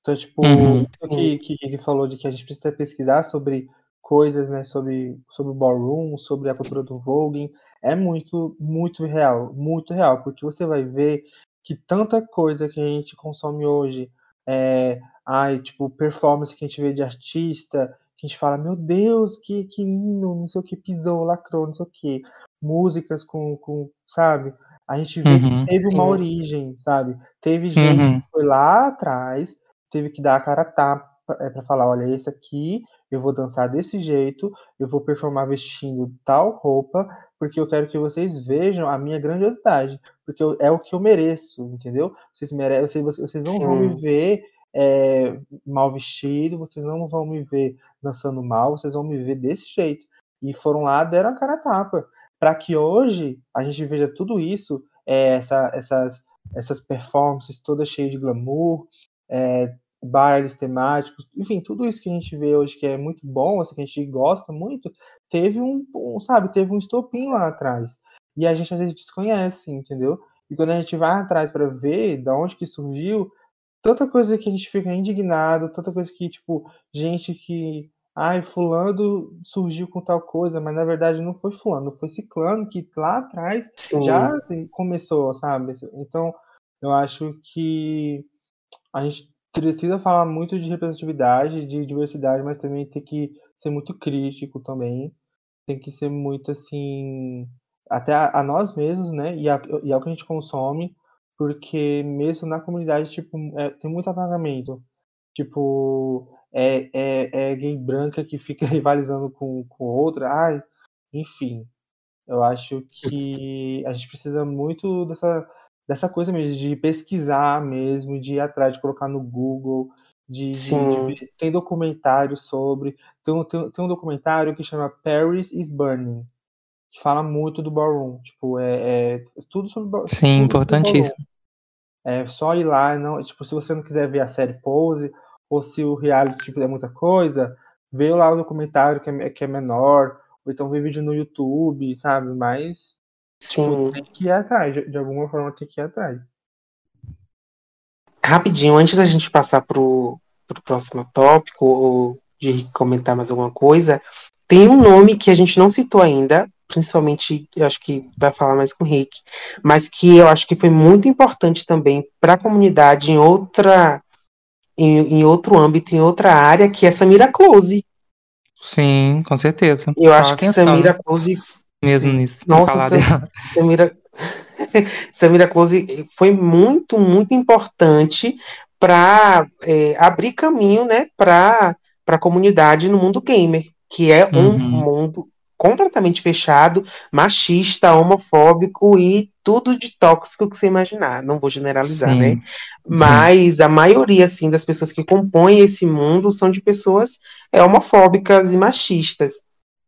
Então, tipo, Uhum. isso que, que que ele falou de que a gente precisa pesquisar sobre coisas, né? Sobre, sobre o ballroom, sobre a cultura do voguing, é muito, muito real, muito real, porque você vai ver que tanta coisa que a gente consome hoje é, ai, tipo, performance que a gente vê de artista, que a gente fala, meu Deus, que, que hino, não sei o que, pisou, lacrou, não sei o que. Músicas com, com sabe? A gente vê Uhum. que teve uma origem, sabe? Teve gente Uhum. que foi lá atrás, teve que dar a cara a tapa é, para falar, olha, esse aqui eu vou dançar desse jeito, eu vou performar vestindo tal roupa, porque eu quero que vocês vejam a minha grandiosidade, porque eu, é o que eu mereço, entendeu? Vocês merecem, vocês, vocês não Sim. vão me ver é, mal vestido, vocês não vão me ver dançando mal, vocês vão me ver desse jeito. E foram lá, deram a cara a tapa, para que hoje a gente veja tudo isso, é, essa, essas, essas performances todas cheias de glamour, é, bailes temáticos, enfim, tudo isso que a gente vê hoje que é muito bom, assim, que a gente gosta muito, teve um, um, sabe, teve um estopim lá atrás. E a gente às vezes desconhece, entendeu? E quando a gente vai atrás para ver da onde que surgiu, tanta coisa que a gente fica indignado, tanta coisa que, tipo, gente que, ai, fulano surgiu com tal coisa, mas na verdade não foi fulano, foi ciclano que lá atrás Sim. já começou, sabe? Então, eu acho que a gente precisa falar muito de representatividade, de diversidade, mas também tem que ser muito crítico também. Tem que ser muito assim, até a, a nós mesmos, né? E, a, e ao que a gente consome, porque mesmo na comunidade, tipo, é, tem muito apagamento. Tipo, é, é, é gay branca que fica <laughs> rivalizando com, com outra. Ai, enfim. Eu acho que a gente precisa muito dessa dessa coisa mesmo, de pesquisar mesmo, de ir atrás, de colocar no Google, de, de, de tem documentário sobre. Tem um, tem, tem, um documentário que chama Paris is Burning, que fala muito do ballroom. Tipo, é, é tudo sobre Sim, tudo importantíssimo. É só ir lá, não, tipo, se você não quiser ver a série Pose, ou se o reality é muita coisa, vê lá o documentário que é, que é menor, ou então vê vídeo no YouTube, sabe? Mas Sim. Tipo, tem que ir atrás, de, de, alguma forma tem que ir atrás. Rapidinho, antes da gente passar pro, pro próximo tópico, ou de comentar mais alguma coisa, tem um nome que a gente não citou ainda, principalmente, eu acho que vai falar mais com o Rick, mas que eu acho que foi muito importante também para a comunidade em outra em, em, outro âmbito, em outra área, que é Samira Close. Sim, com certeza. Eu acho que Samira Close mesmo nisso. Nossa, <laughs> Samira, <laughs> Samira Close foi muito, muito importante para é, abrir caminho né, para a comunidade no mundo gamer, que é um uhum. mundo completamente fechado, machista, homofóbico e tudo de tóxico que você imaginar. Não vou generalizar, Sim. né? Mas Sim. a maioria, assim, das pessoas que compõem esse mundo são de pessoas é, homofóbicas e machistas.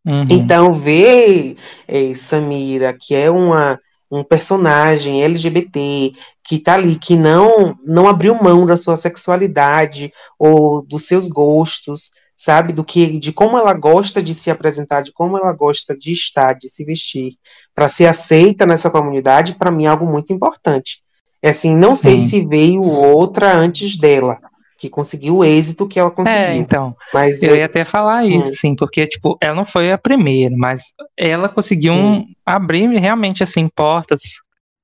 Uhum. Então, ver é, Samira, que é uma, um personagem LGBT, que tá ali, que não, não abriu mão da sua sexualidade ou dos seus gostos, sabe? Do que, de como ela gosta de se apresentar, de como ela gosta de estar, de se vestir, para ser aceita nessa comunidade, para mim é algo muito importante. É assim, não Sim. sei se veio outra antes dela, que conseguiu o êxito que ela conseguiu. É, então. Mas eu, eu... ia até falar isso, hum. sim, porque tipo, ela não foi a primeira, mas ela conseguiu um, abrir realmente assim portas,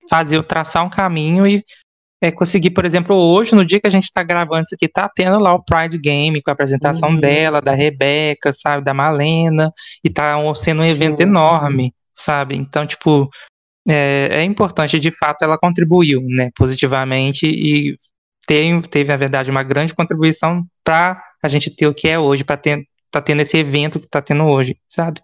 fazer traçar um caminho e é, conseguir, por exemplo, hoje, no dia que a gente está gravando isso aqui, tá tendo lá o Pride Game com a apresentação uhum. dela, da Rebeca, sabe, da Malena, e tá sendo um evento sim. enorme, sabe? Então, tipo, é, é, importante, de fato, ela contribuiu, né, positivamente e tem, teve, na verdade, uma grande contribuição para a gente ter o que é hoje, para ter tá tendo esse evento que tá tendo hoje, sabe?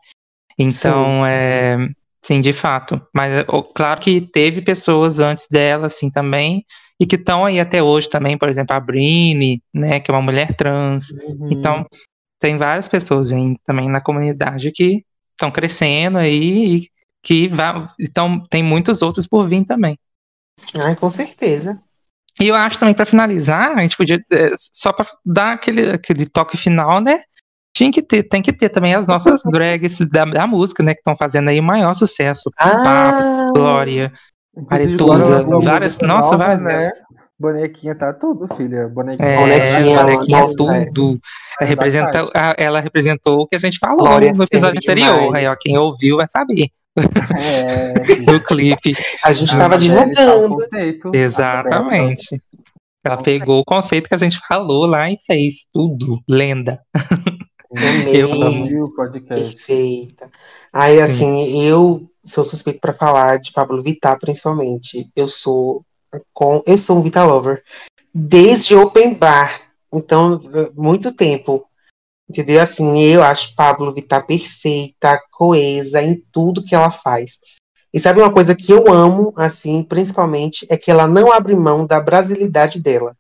Então, sim. é, sim, de fato. Mas claro que teve pessoas antes dela, assim, também, e que estão aí até hoje também, por exemplo, a Brini, né, que é uma mulher trans. Uhum. Então, tem várias pessoas aí também na comunidade que estão crescendo aí e que vai, então tem muitos outros por vir também. Ai, com certeza. E eu acho também, para finalizar, a gente podia, é, só para dar aquele, aquele toque final, né? Tinha que ter, tem que ter também as nossas <laughs> drags da, da música, né? Que estão fazendo aí o maior sucesso. Ah, Papo, Glória, Aretusa, várias. Nossa, várias. Né? Bonequinha tá tudo, filha. Bonequinha, é, bonequinha, bonequinha nossa, tudo. É. Representa, ela representou o que a gente falou Glória no episódio anterior. Aí, ó, quem ouviu vai saber. É, <laughs> do clipe. A gente estava divulgando. Exatamente. Ela pegou o conceito que a gente falou lá e fez tudo. Lenda. <laughs> <laughs> eu amo o podcast. Perfeita. Aí, assim, Sim. eu sou suspeito para falar de Pablo Vittar, principalmente. Eu sou com, eu sou um Vittar lover desde Open Bar. Então, muito tempo. Entendeu? Assim, eu acho Pablo Vittar perfeita, coesa em tudo que ela faz. E sabe uma coisa que eu amo, assim, principalmente, é que ela não abre mão da brasilidade dela.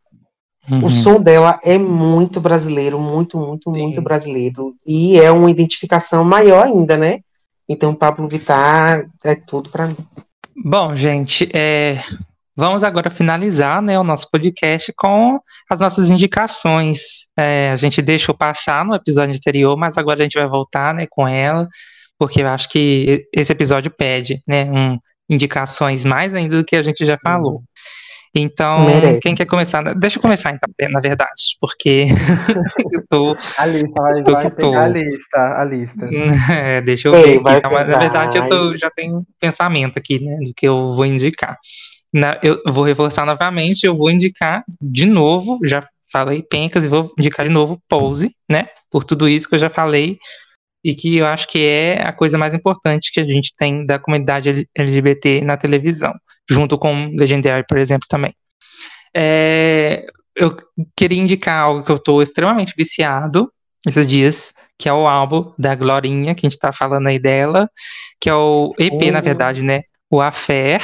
Uhum. O som dela é muito brasileiro, muito, muito, Sim. muito brasileiro. E é uma identificação maior ainda, né? Então, Pablo Vittar é tudo para mim. Bom, gente, é, vamos agora finalizar né, o nosso podcast com as nossas indicações. É, a gente deixou passar no episódio anterior, mas agora a gente vai voltar né, com ela, porque eu acho que esse episódio pede né, um, indicações mais ainda do que a gente já falou. Então, Merece. quem quer começar? Deixa eu começar, então, na verdade, porque <laughs> eu tô. A lista, vai, tô vai tô... a lista, a lista. É, deixa eu Ei, ver aqui. Então, na verdade, eu tô, já tenho pensamento aqui, né, do que eu vou indicar. Na, eu vou reforçar novamente, eu vou indicar de novo, já falei Pencas e vou indicar de novo Pose, né? Por tudo isso que eu já falei e que eu acho que é a coisa mais importante que a gente tem da comunidade LGBT na televisão junto com Legendary, por exemplo, também. É, eu queria indicar algo que eu estou extremamente viciado esses dias, que é o álbum da Glorinha, que a gente está falando aí dela, que é o EP, na verdade, né? O Affair,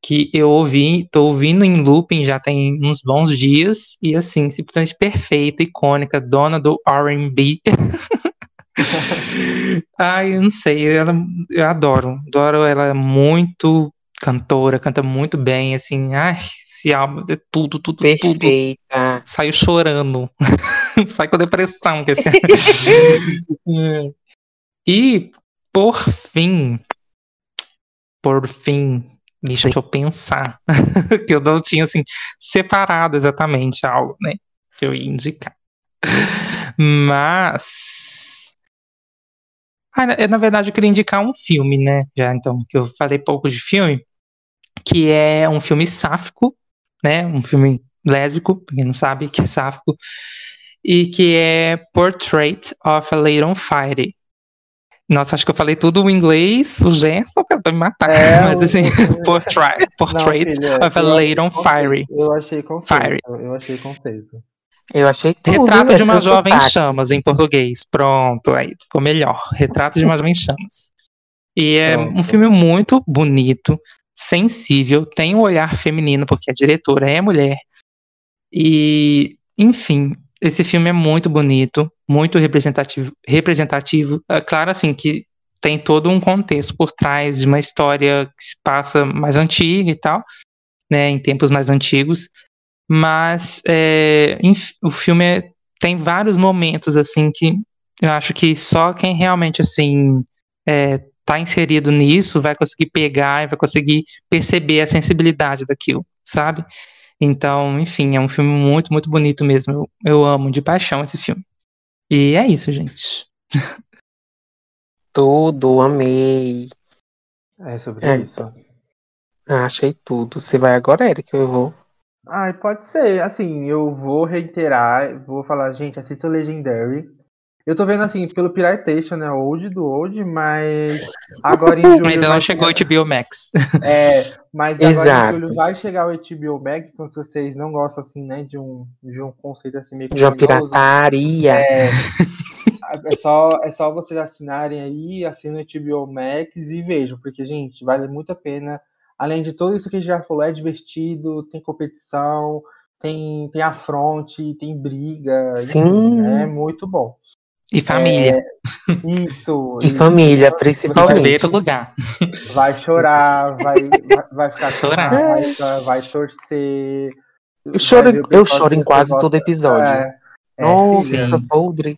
que eu ouvi, tô ouvindo em looping já tem uns bons dias, e assim, simplesmente perfeita, icônica, dona do R&B. <laughs> <laughs> Ai, eu não sei, ela, eu adoro, adoro ela muito cantora, canta muito bem, assim, ai, esse álbum é tudo, tudo, Perfeita. tudo. Saiu chorando. <laughs> Sai com depressão. Que esse... <laughs> e, por fim, por fim, deixa eu pensar, que eu não tinha, assim, separado exatamente algo, né, que eu ia indicar. Mas... Ah, na, na verdade, eu queria indicar um filme, né? Já então, que eu falei pouco de filme que é um filme sáfico, né? Um filme lésbico, pra quem não sabe que é sáfico, e que é Portrait of a Lady on Fire. Nossa, acho que eu falei tudo em inglês, o Gerson quer me matar. É, <laughs> Mas assim, Portrait, portrait não, filha, of a Lady on Fire. Eu achei conceito. Fire. Eu achei conceito. Eu achei tudo, Retrato de uma jovem sotaque. chamas em português. Pronto, aí ficou melhor. Retrato de uma jovem chamas. E é Pronto. um filme muito bonito sensível, tem um olhar feminino, porque a diretora é mulher. E, enfim, esse filme é muito bonito, muito representativo. representativo. É claro, assim, que tem todo um contexto por trás de uma história que se passa mais antiga e tal, né, em tempos mais antigos. Mas é, o filme é, tem vários momentos, assim, que eu acho que só quem realmente, assim, é, tá inserido nisso vai conseguir pegar e vai conseguir perceber a sensibilidade daquilo, sabe? Então, enfim, é um filme muito, muito bonito mesmo. Eu, eu amo de paixão esse filme. E é isso, gente. <laughs> Tudo, amei. É sobre é. isso. Ah, achei tudo. Você vai agora, Eric? Eu vou. Ai, pode ser. Assim, eu vou reiterar, vou falar, gente, assista o Legendary. Eu tô vendo assim, pelo Piratation, né? Old do Old, mas <laughs> agora em julho. Ainda não chegou o HBO Max. <laughs> É, mas agora Exato. em julho vai chegar o HBO Max, então se vocês não gostam assim, né, de um, de um conceito assim meio De uma pirataria. É, é, só, é só vocês assinarem aí, assinam o HBO Max e vejam, porque, gente, vale muito a pena. Além de tudo isso que a gente já falou, é divertido, tem competição, tem, tem afronte, tem briga. Sim. É muito bom. E família. É, isso. e família, principalmente. Primeiro lugar. Vai chorar, vai, vai ficar chorar, vai, vai torcer. Eu choro, eu choro em quase todo episódio. É, é, Nossa, podre.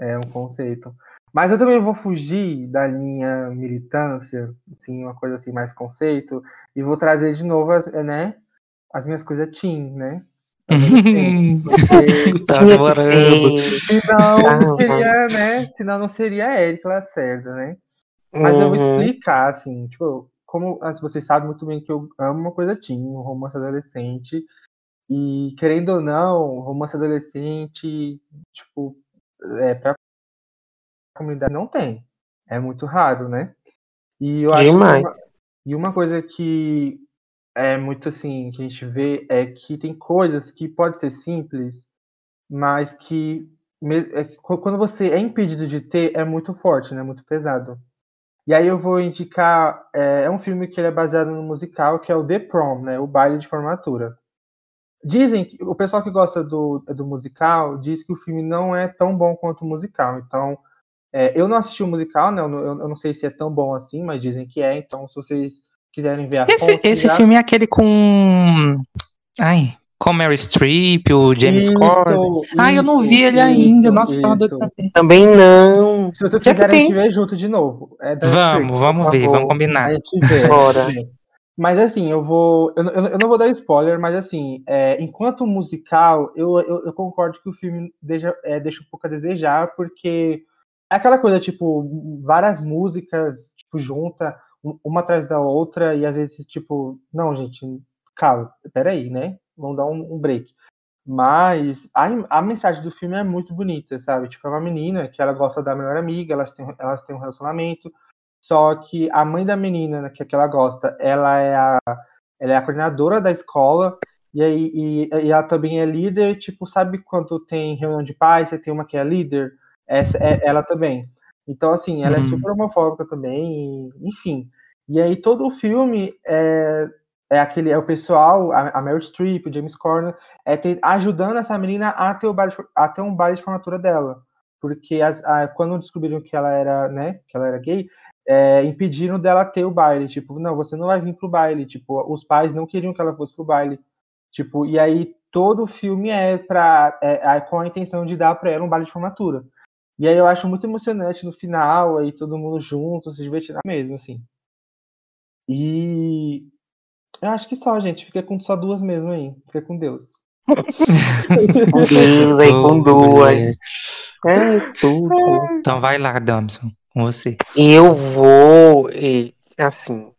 É um conceito. Mas eu também vou fugir da linha militância, assim, uma coisa assim mais conceito, e vou trazer de novo, as, né, as minhas coisas teen, né? <laughs> tá demorando. Senão não seria, né? Senão não seria Eric Lacerda, né? Mas uhum. eu vou uhum. explicar, assim, tipo, como vocês sabem muito bem que eu amo uma coisa teen, um romance adolescente. E querendo ou não, romance adolescente, tipo, é, pra comunidade não tem. É muito raro, né? E eu acho Demais. Uma, e uma coisa que é muito assim, que a gente vê é que tem coisas que pode ser simples, mas que é, quando você é impedido de ter, é muito forte, né? Muito pesado. E aí eu vou indicar, é, é, um filme que ele é baseado no musical, que é o The Prom, né? O baile de formatura. Dizem que o pessoal que gosta do, do musical diz que o filme não é tão bom quanto o musical. Então, é, eu não assisti o musical, né? Eu, eu, eu, não sei se é tão bom assim, mas dizem que é. Então, se vocês quiserem ver a Esse, fonte, esse já... filme é aquele com. Ai, com Mary Streep, o James Corden. Ah, eu não vi ele ainda. Nossa, isso. doido também. Também não. Se vocês quiserem, a gente vê junto de novo. É vamos, Streep, vamos ver, vamos combinar. A gente vê. Bora. Mas assim, eu vou. Eu, eu, eu, não vou dar spoiler, mas assim, é, enquanto musical, eu, eu, eu, concordo que o filme deixa, é, deixa um pouco a desejar, porque é aquela coisa, tipo, várias músicas, tipo, junta, uma atrás da outra, e às vezes, tipo, não, gente, calma, peraí, né? Vamos dar um, um break. Mas a, a mensagem do filme é muito bonita, sabe? Tipo, é uma menina que ela gosta da melhor amiga, elas têm, elas têm um relacionamento, só que a mãe da menina, né, que, que ela gosta, ela é a, ela é a coordenadora da escola, e, aí, e, e ela também é líder, tipo, sabe quando tem reunião de pais, você tem uma que é líder? Essa é ela também. Então, assim, ela é uhum. é super homofóbica também, e, enfim. E aí todo o filme é, é aquele, é o pessoal, a, a Meryl Streep, o James Corden, é ter, ajudando essa menina a ter, o baile, a ter um baile de formatura dela. Porque as, a, quando descobriram que ela era, né, que ela era gay, é, impediram dela ter o baile. Tipo, não, você não vai vir pro baile. Tipo, os pais não queriam que ela fosse pro baile. Tipo, e aí todo o filme é, pra, é, é com a intenção de dar para ela um baile de formatura. E aí eu acho muito emocionante no final, aí todo mundo junto, se divertindo mesmo, assim. E eu acho que só, gente. Fica com só duas mesmo aí. Fica com Deus. <laughs> com Deus aí, com duas. É tudo. Então vai lá, Damson com você? Eu vou, assim,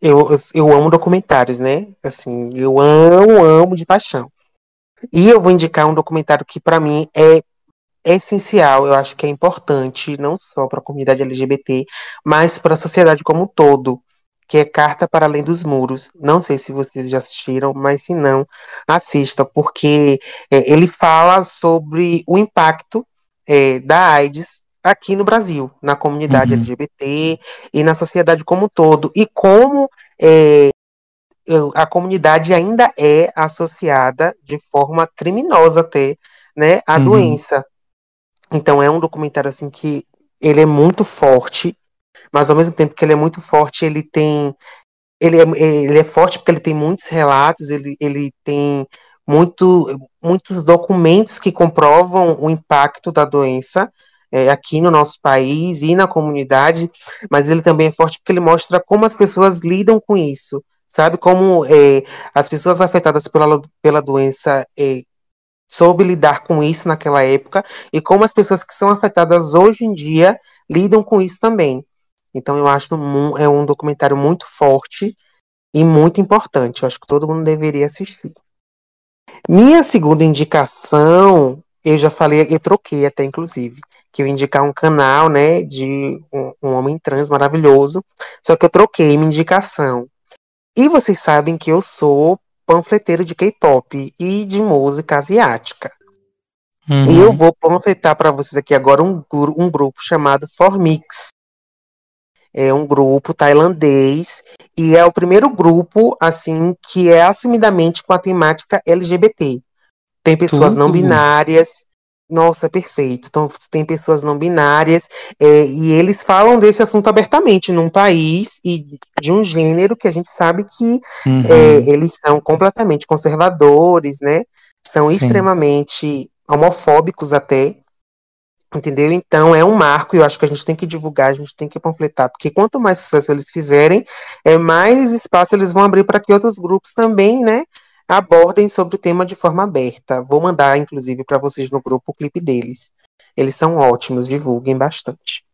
eu, eu amo documentários, né? Assim, eu amo, amo de paixão. E eu vou indicar um documentário que para mim é essencial, eu acho que é importante, não só para a comunidade LGBT, mas para a sociedade como um todo, que é Carta para Além dos Muros. Não sei se vocês já assistiram, mas se não, assista, porque é, ele fala sobre o impacto é, da AIDS aqui no Brasil, na comunidade uhum. LGBT e na sociedade como um todo, e como é, a comunidade ainda é associada de forma criminosa até, né, à uhum. doença. Então é um documentário assim que ele é muito forte, mas ao mesmo tempo que ele é muito forte, ele tem ele é, ele é forte porque ele tem muitos relatos, ele, ele tem muito, muitos documentos que comprovam o impacto da doença, é, aqui no nosso país e na comunidade, mas ele também é forte porque ele mostra como as pessoas lidam com isso, sabe? Como é, as pessoas afetadas pela, pela doença é, soube lidar com isso naquela época e como as pessoas que são afetadas hoje em dia lidam com isso também. Então eu acho um, é um documentário muito forte e muito importante. Eu acho que todo mundo deveria assistir. Minha segunda indicação, eu já falei, eu troquei até inclusive que eu indicar um canal, né, de um, um homem trans maravilhoso, só que eu troquei minha indicação. E vocês sabem que eu sou panfleteiro de K-pop e de música asiática. Uhum. E eu vou panfletar para vocês aqui agora um, um grupo chamado Formix. É um grupo tailandês e é o primeiro grupo assim que é assumidamente com a temática LGBT. Tem pessoas Tudo. não binárias, nossa, perfeito. Então, tem pessoas não binárias é, e eles falam desse assunto abertamente num país e de um gênero que a gente sabe que uhum. é, eles são completamente conservadores, né? São Sim. extremamente homofóbicos até. Entendeu? Então é um marco e eu acho que a gente tem que divulgar, a gente tem que panfletar, porque quanto mais sucesso eles fizerem, é mais espaço eles vão abrir para que outros grupos também, né, abordem sobre o tema de forma aberta. Vou mandar, inclusive, para vocês no grupo o clipe deles. Eles são ótimos, divulguem bastante.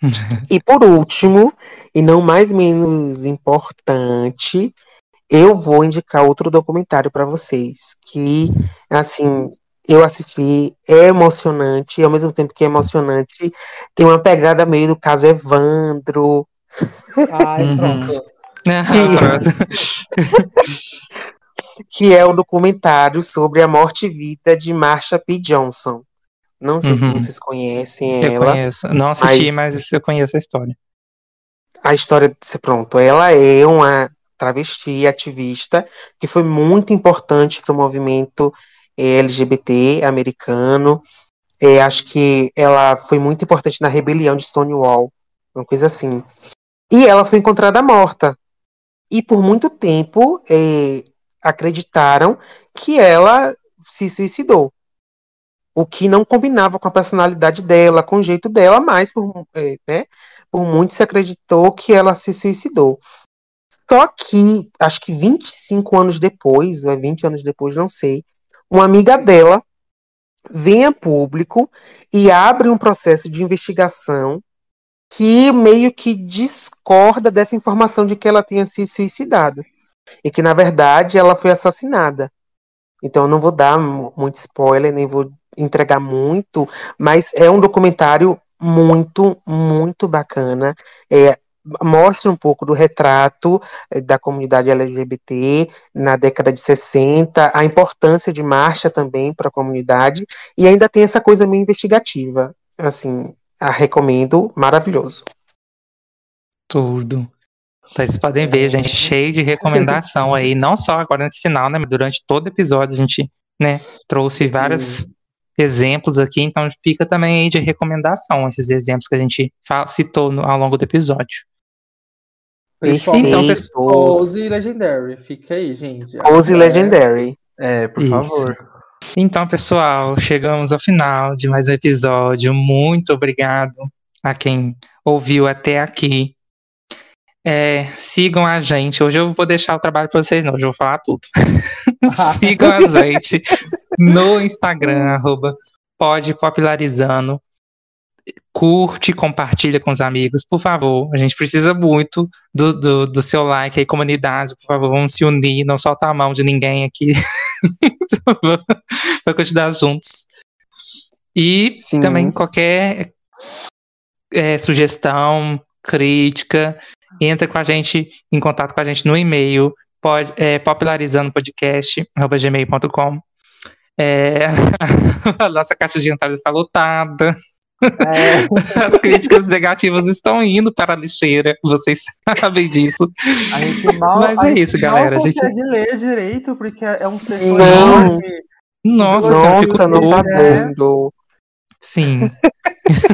<laughs> e por último, e não mais menos importante, eu vou indicar outro documentário para vocês que, assim, eu assisti, é emocionante, e ao mesmo tempo que é emocionante, tem uma pegada meio do caso Evandro. Ai, pronto. <laughs> Uhum. <laughs> que é o documentário sobre a morte e vida de Marsha P. Johnson. Não sei uhum. se vocês conhecem eu ela. Conheço. Não assisti, mas... mas eu conheço a história. A história, pronto, ela é uma travesti ativista que foi muito importante para o movimento LGBT americano. É, acho que ela foi muito importante na rebelião de Stonewall, uma coisa assim. E ela foi encontrada morta. E por muito tempo é, acreditaram que ela se suicidou. O que não combinava com a personalidade dela, com o jeito dela, mas por, é, né, por muito se acreditou que ela se suicidou. Só que, acho que 25 anos depois, ou é 20 anos depois, não sei, uma amiga dela vem a público e abre um processo de investigação que meio que discorda dessa informação de que ela tenha se suicidado e que na verdade ela foi assassinada. Então eu não vou dar muito spoiler, nem vou entregar muito, mas é um documentário muito, muito bacana. É, mostra um pouco do retrato eh, da comunidade LGBT na década de 60, a importância de marcha também para a comunidade, e ainda tem essa coisa meio investigativa. Assim, a recomendo, maravilhoso. Tudo. Vocês podem ver, gente, cheio de recomendação aí, não só agora nesse final, né, mas durante todo o episódio a gente, né, trouxe vários exemplos aqui, então fica também aí de recomendação esses exemplos que a gente citou no, ao longo do episódio. Então, Pose Legendary. Fica aí, gente. Pose é... Legendary. É, por Isso. favor. Então, pessoal, chegamos ao final de mais um episódio. Muito obrigado a quem ouviu até aqui. É, sigam a gente. Hoje eu vou deixar o trabalho para vocês, não. Hoje eu vou falar tudo. <laughs> sigam a gente no Instagram, arroba podpopularizando curte, compartilha com os amigos, por favor. A gente precisa muito do, do, do, seu like aí, comunidade, por favor, vamos se unir, não soltar a mão de ninguém aqui <laughs> para continuar juntos. E Sim. também qualquer é, sugestão, crítica, entra com a gente, em contato com a gente no e-mail, pode, é, popularizando podcast, gmail.com. É, <laughs> a nossa caixa de entrada está lotada. É. <laughs> As críticas negativas estão indo para a lixeira, vocês <laughs> sabem disso. Mal, Mas é isso, galera. A gente consegue ler direito, porque é um texto Não. Nossa, Nossa não tá dando. Sim.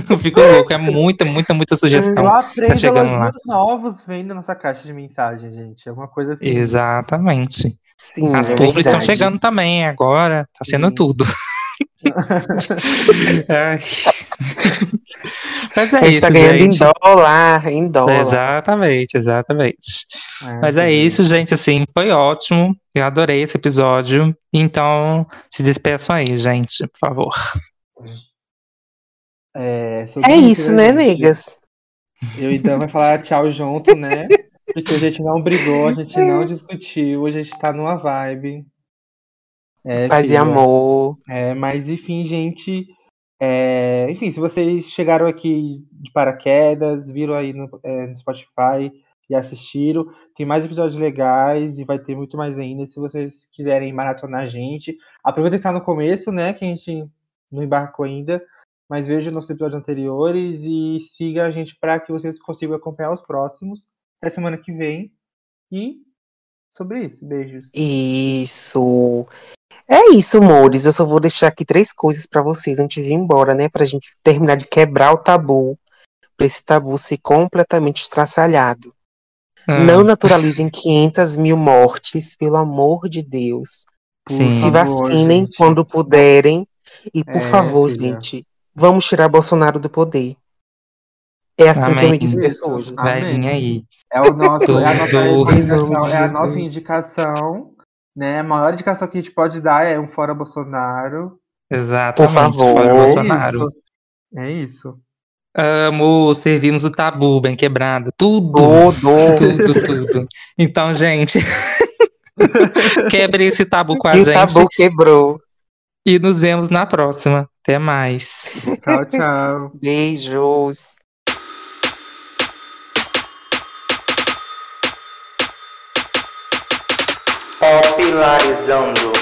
Eu <laughs> fico louco, é muita, muita, muita sugestão. Eu aprendo tá chegando lá. novos vendo nossa caixa de mensagem, gente. É uma coisa assim. Exatamente. Sim, As é públicas estão chegando também agora, tá sendo Sim. tudo. <laughs> <laughs> Mas é a gente tá isso, tá ganhando gente. em dólar, em dólar. Exatamente, exatamente. É, Mas é isso, gente, assim, foi ótimo. Eu adorei esse episódio. Então, se despeçam aí, gente, por favor. É, é isso, né, negas? Eu então vai falar tchau junto, né? Porque a gente não brigou, a gente não <laughs> discutiu, a gente tá numa vibe. É, Paz filha. e amor. É, mas enfim, gente. É, enfim, se vocês chegaram aqui de paraquedas, viram aí no, é, no, Spotify e assistiram, tem mais episódios legais e vai ter muito mais ainda. Se vocês quiserem maratonar a gente, aproveita que está no começo, né? Que a gente não embarcou ainda, mas veja nossos episódios anteriores e siga a gente para que vocês consigam acompanhar os próximos. Até semana que vem. E sobre isso, beijos. Isso. É isso, amores. Eu só vou deixar aqui três coisas para vocês antes de ir embora, né? Pra gente terminar de quebrar o tabu. Pra esse tabu ser completamente estraçalhado. Hum. Não naturalizem 500 mil mortes, pelo amor de Deus. Sim. Se vacinem favor, quando puderem. E, por é, favor, filha. gente, vamos tirar Bolsonaro do poder. É assim Amém. que eu me despeço hoje. Vai vir aí. É, o nosso, é, a nossa, é a nossa indicação né? A maior indicação que a gente pode dar é um fora Bolsonaro. Exatamente, Por favor. fora Bolsonaro. É isso. Amo, servimos o tabu bem quebrado. Tudo. Tudo. Tudo, tudo. Então, gente. <laughs> quebre esse tabu com a e gente. O tabu quebrou. E nos vemos na próxima. Até mais. Tchau, tchau. <laughs> Beijos. Popularizando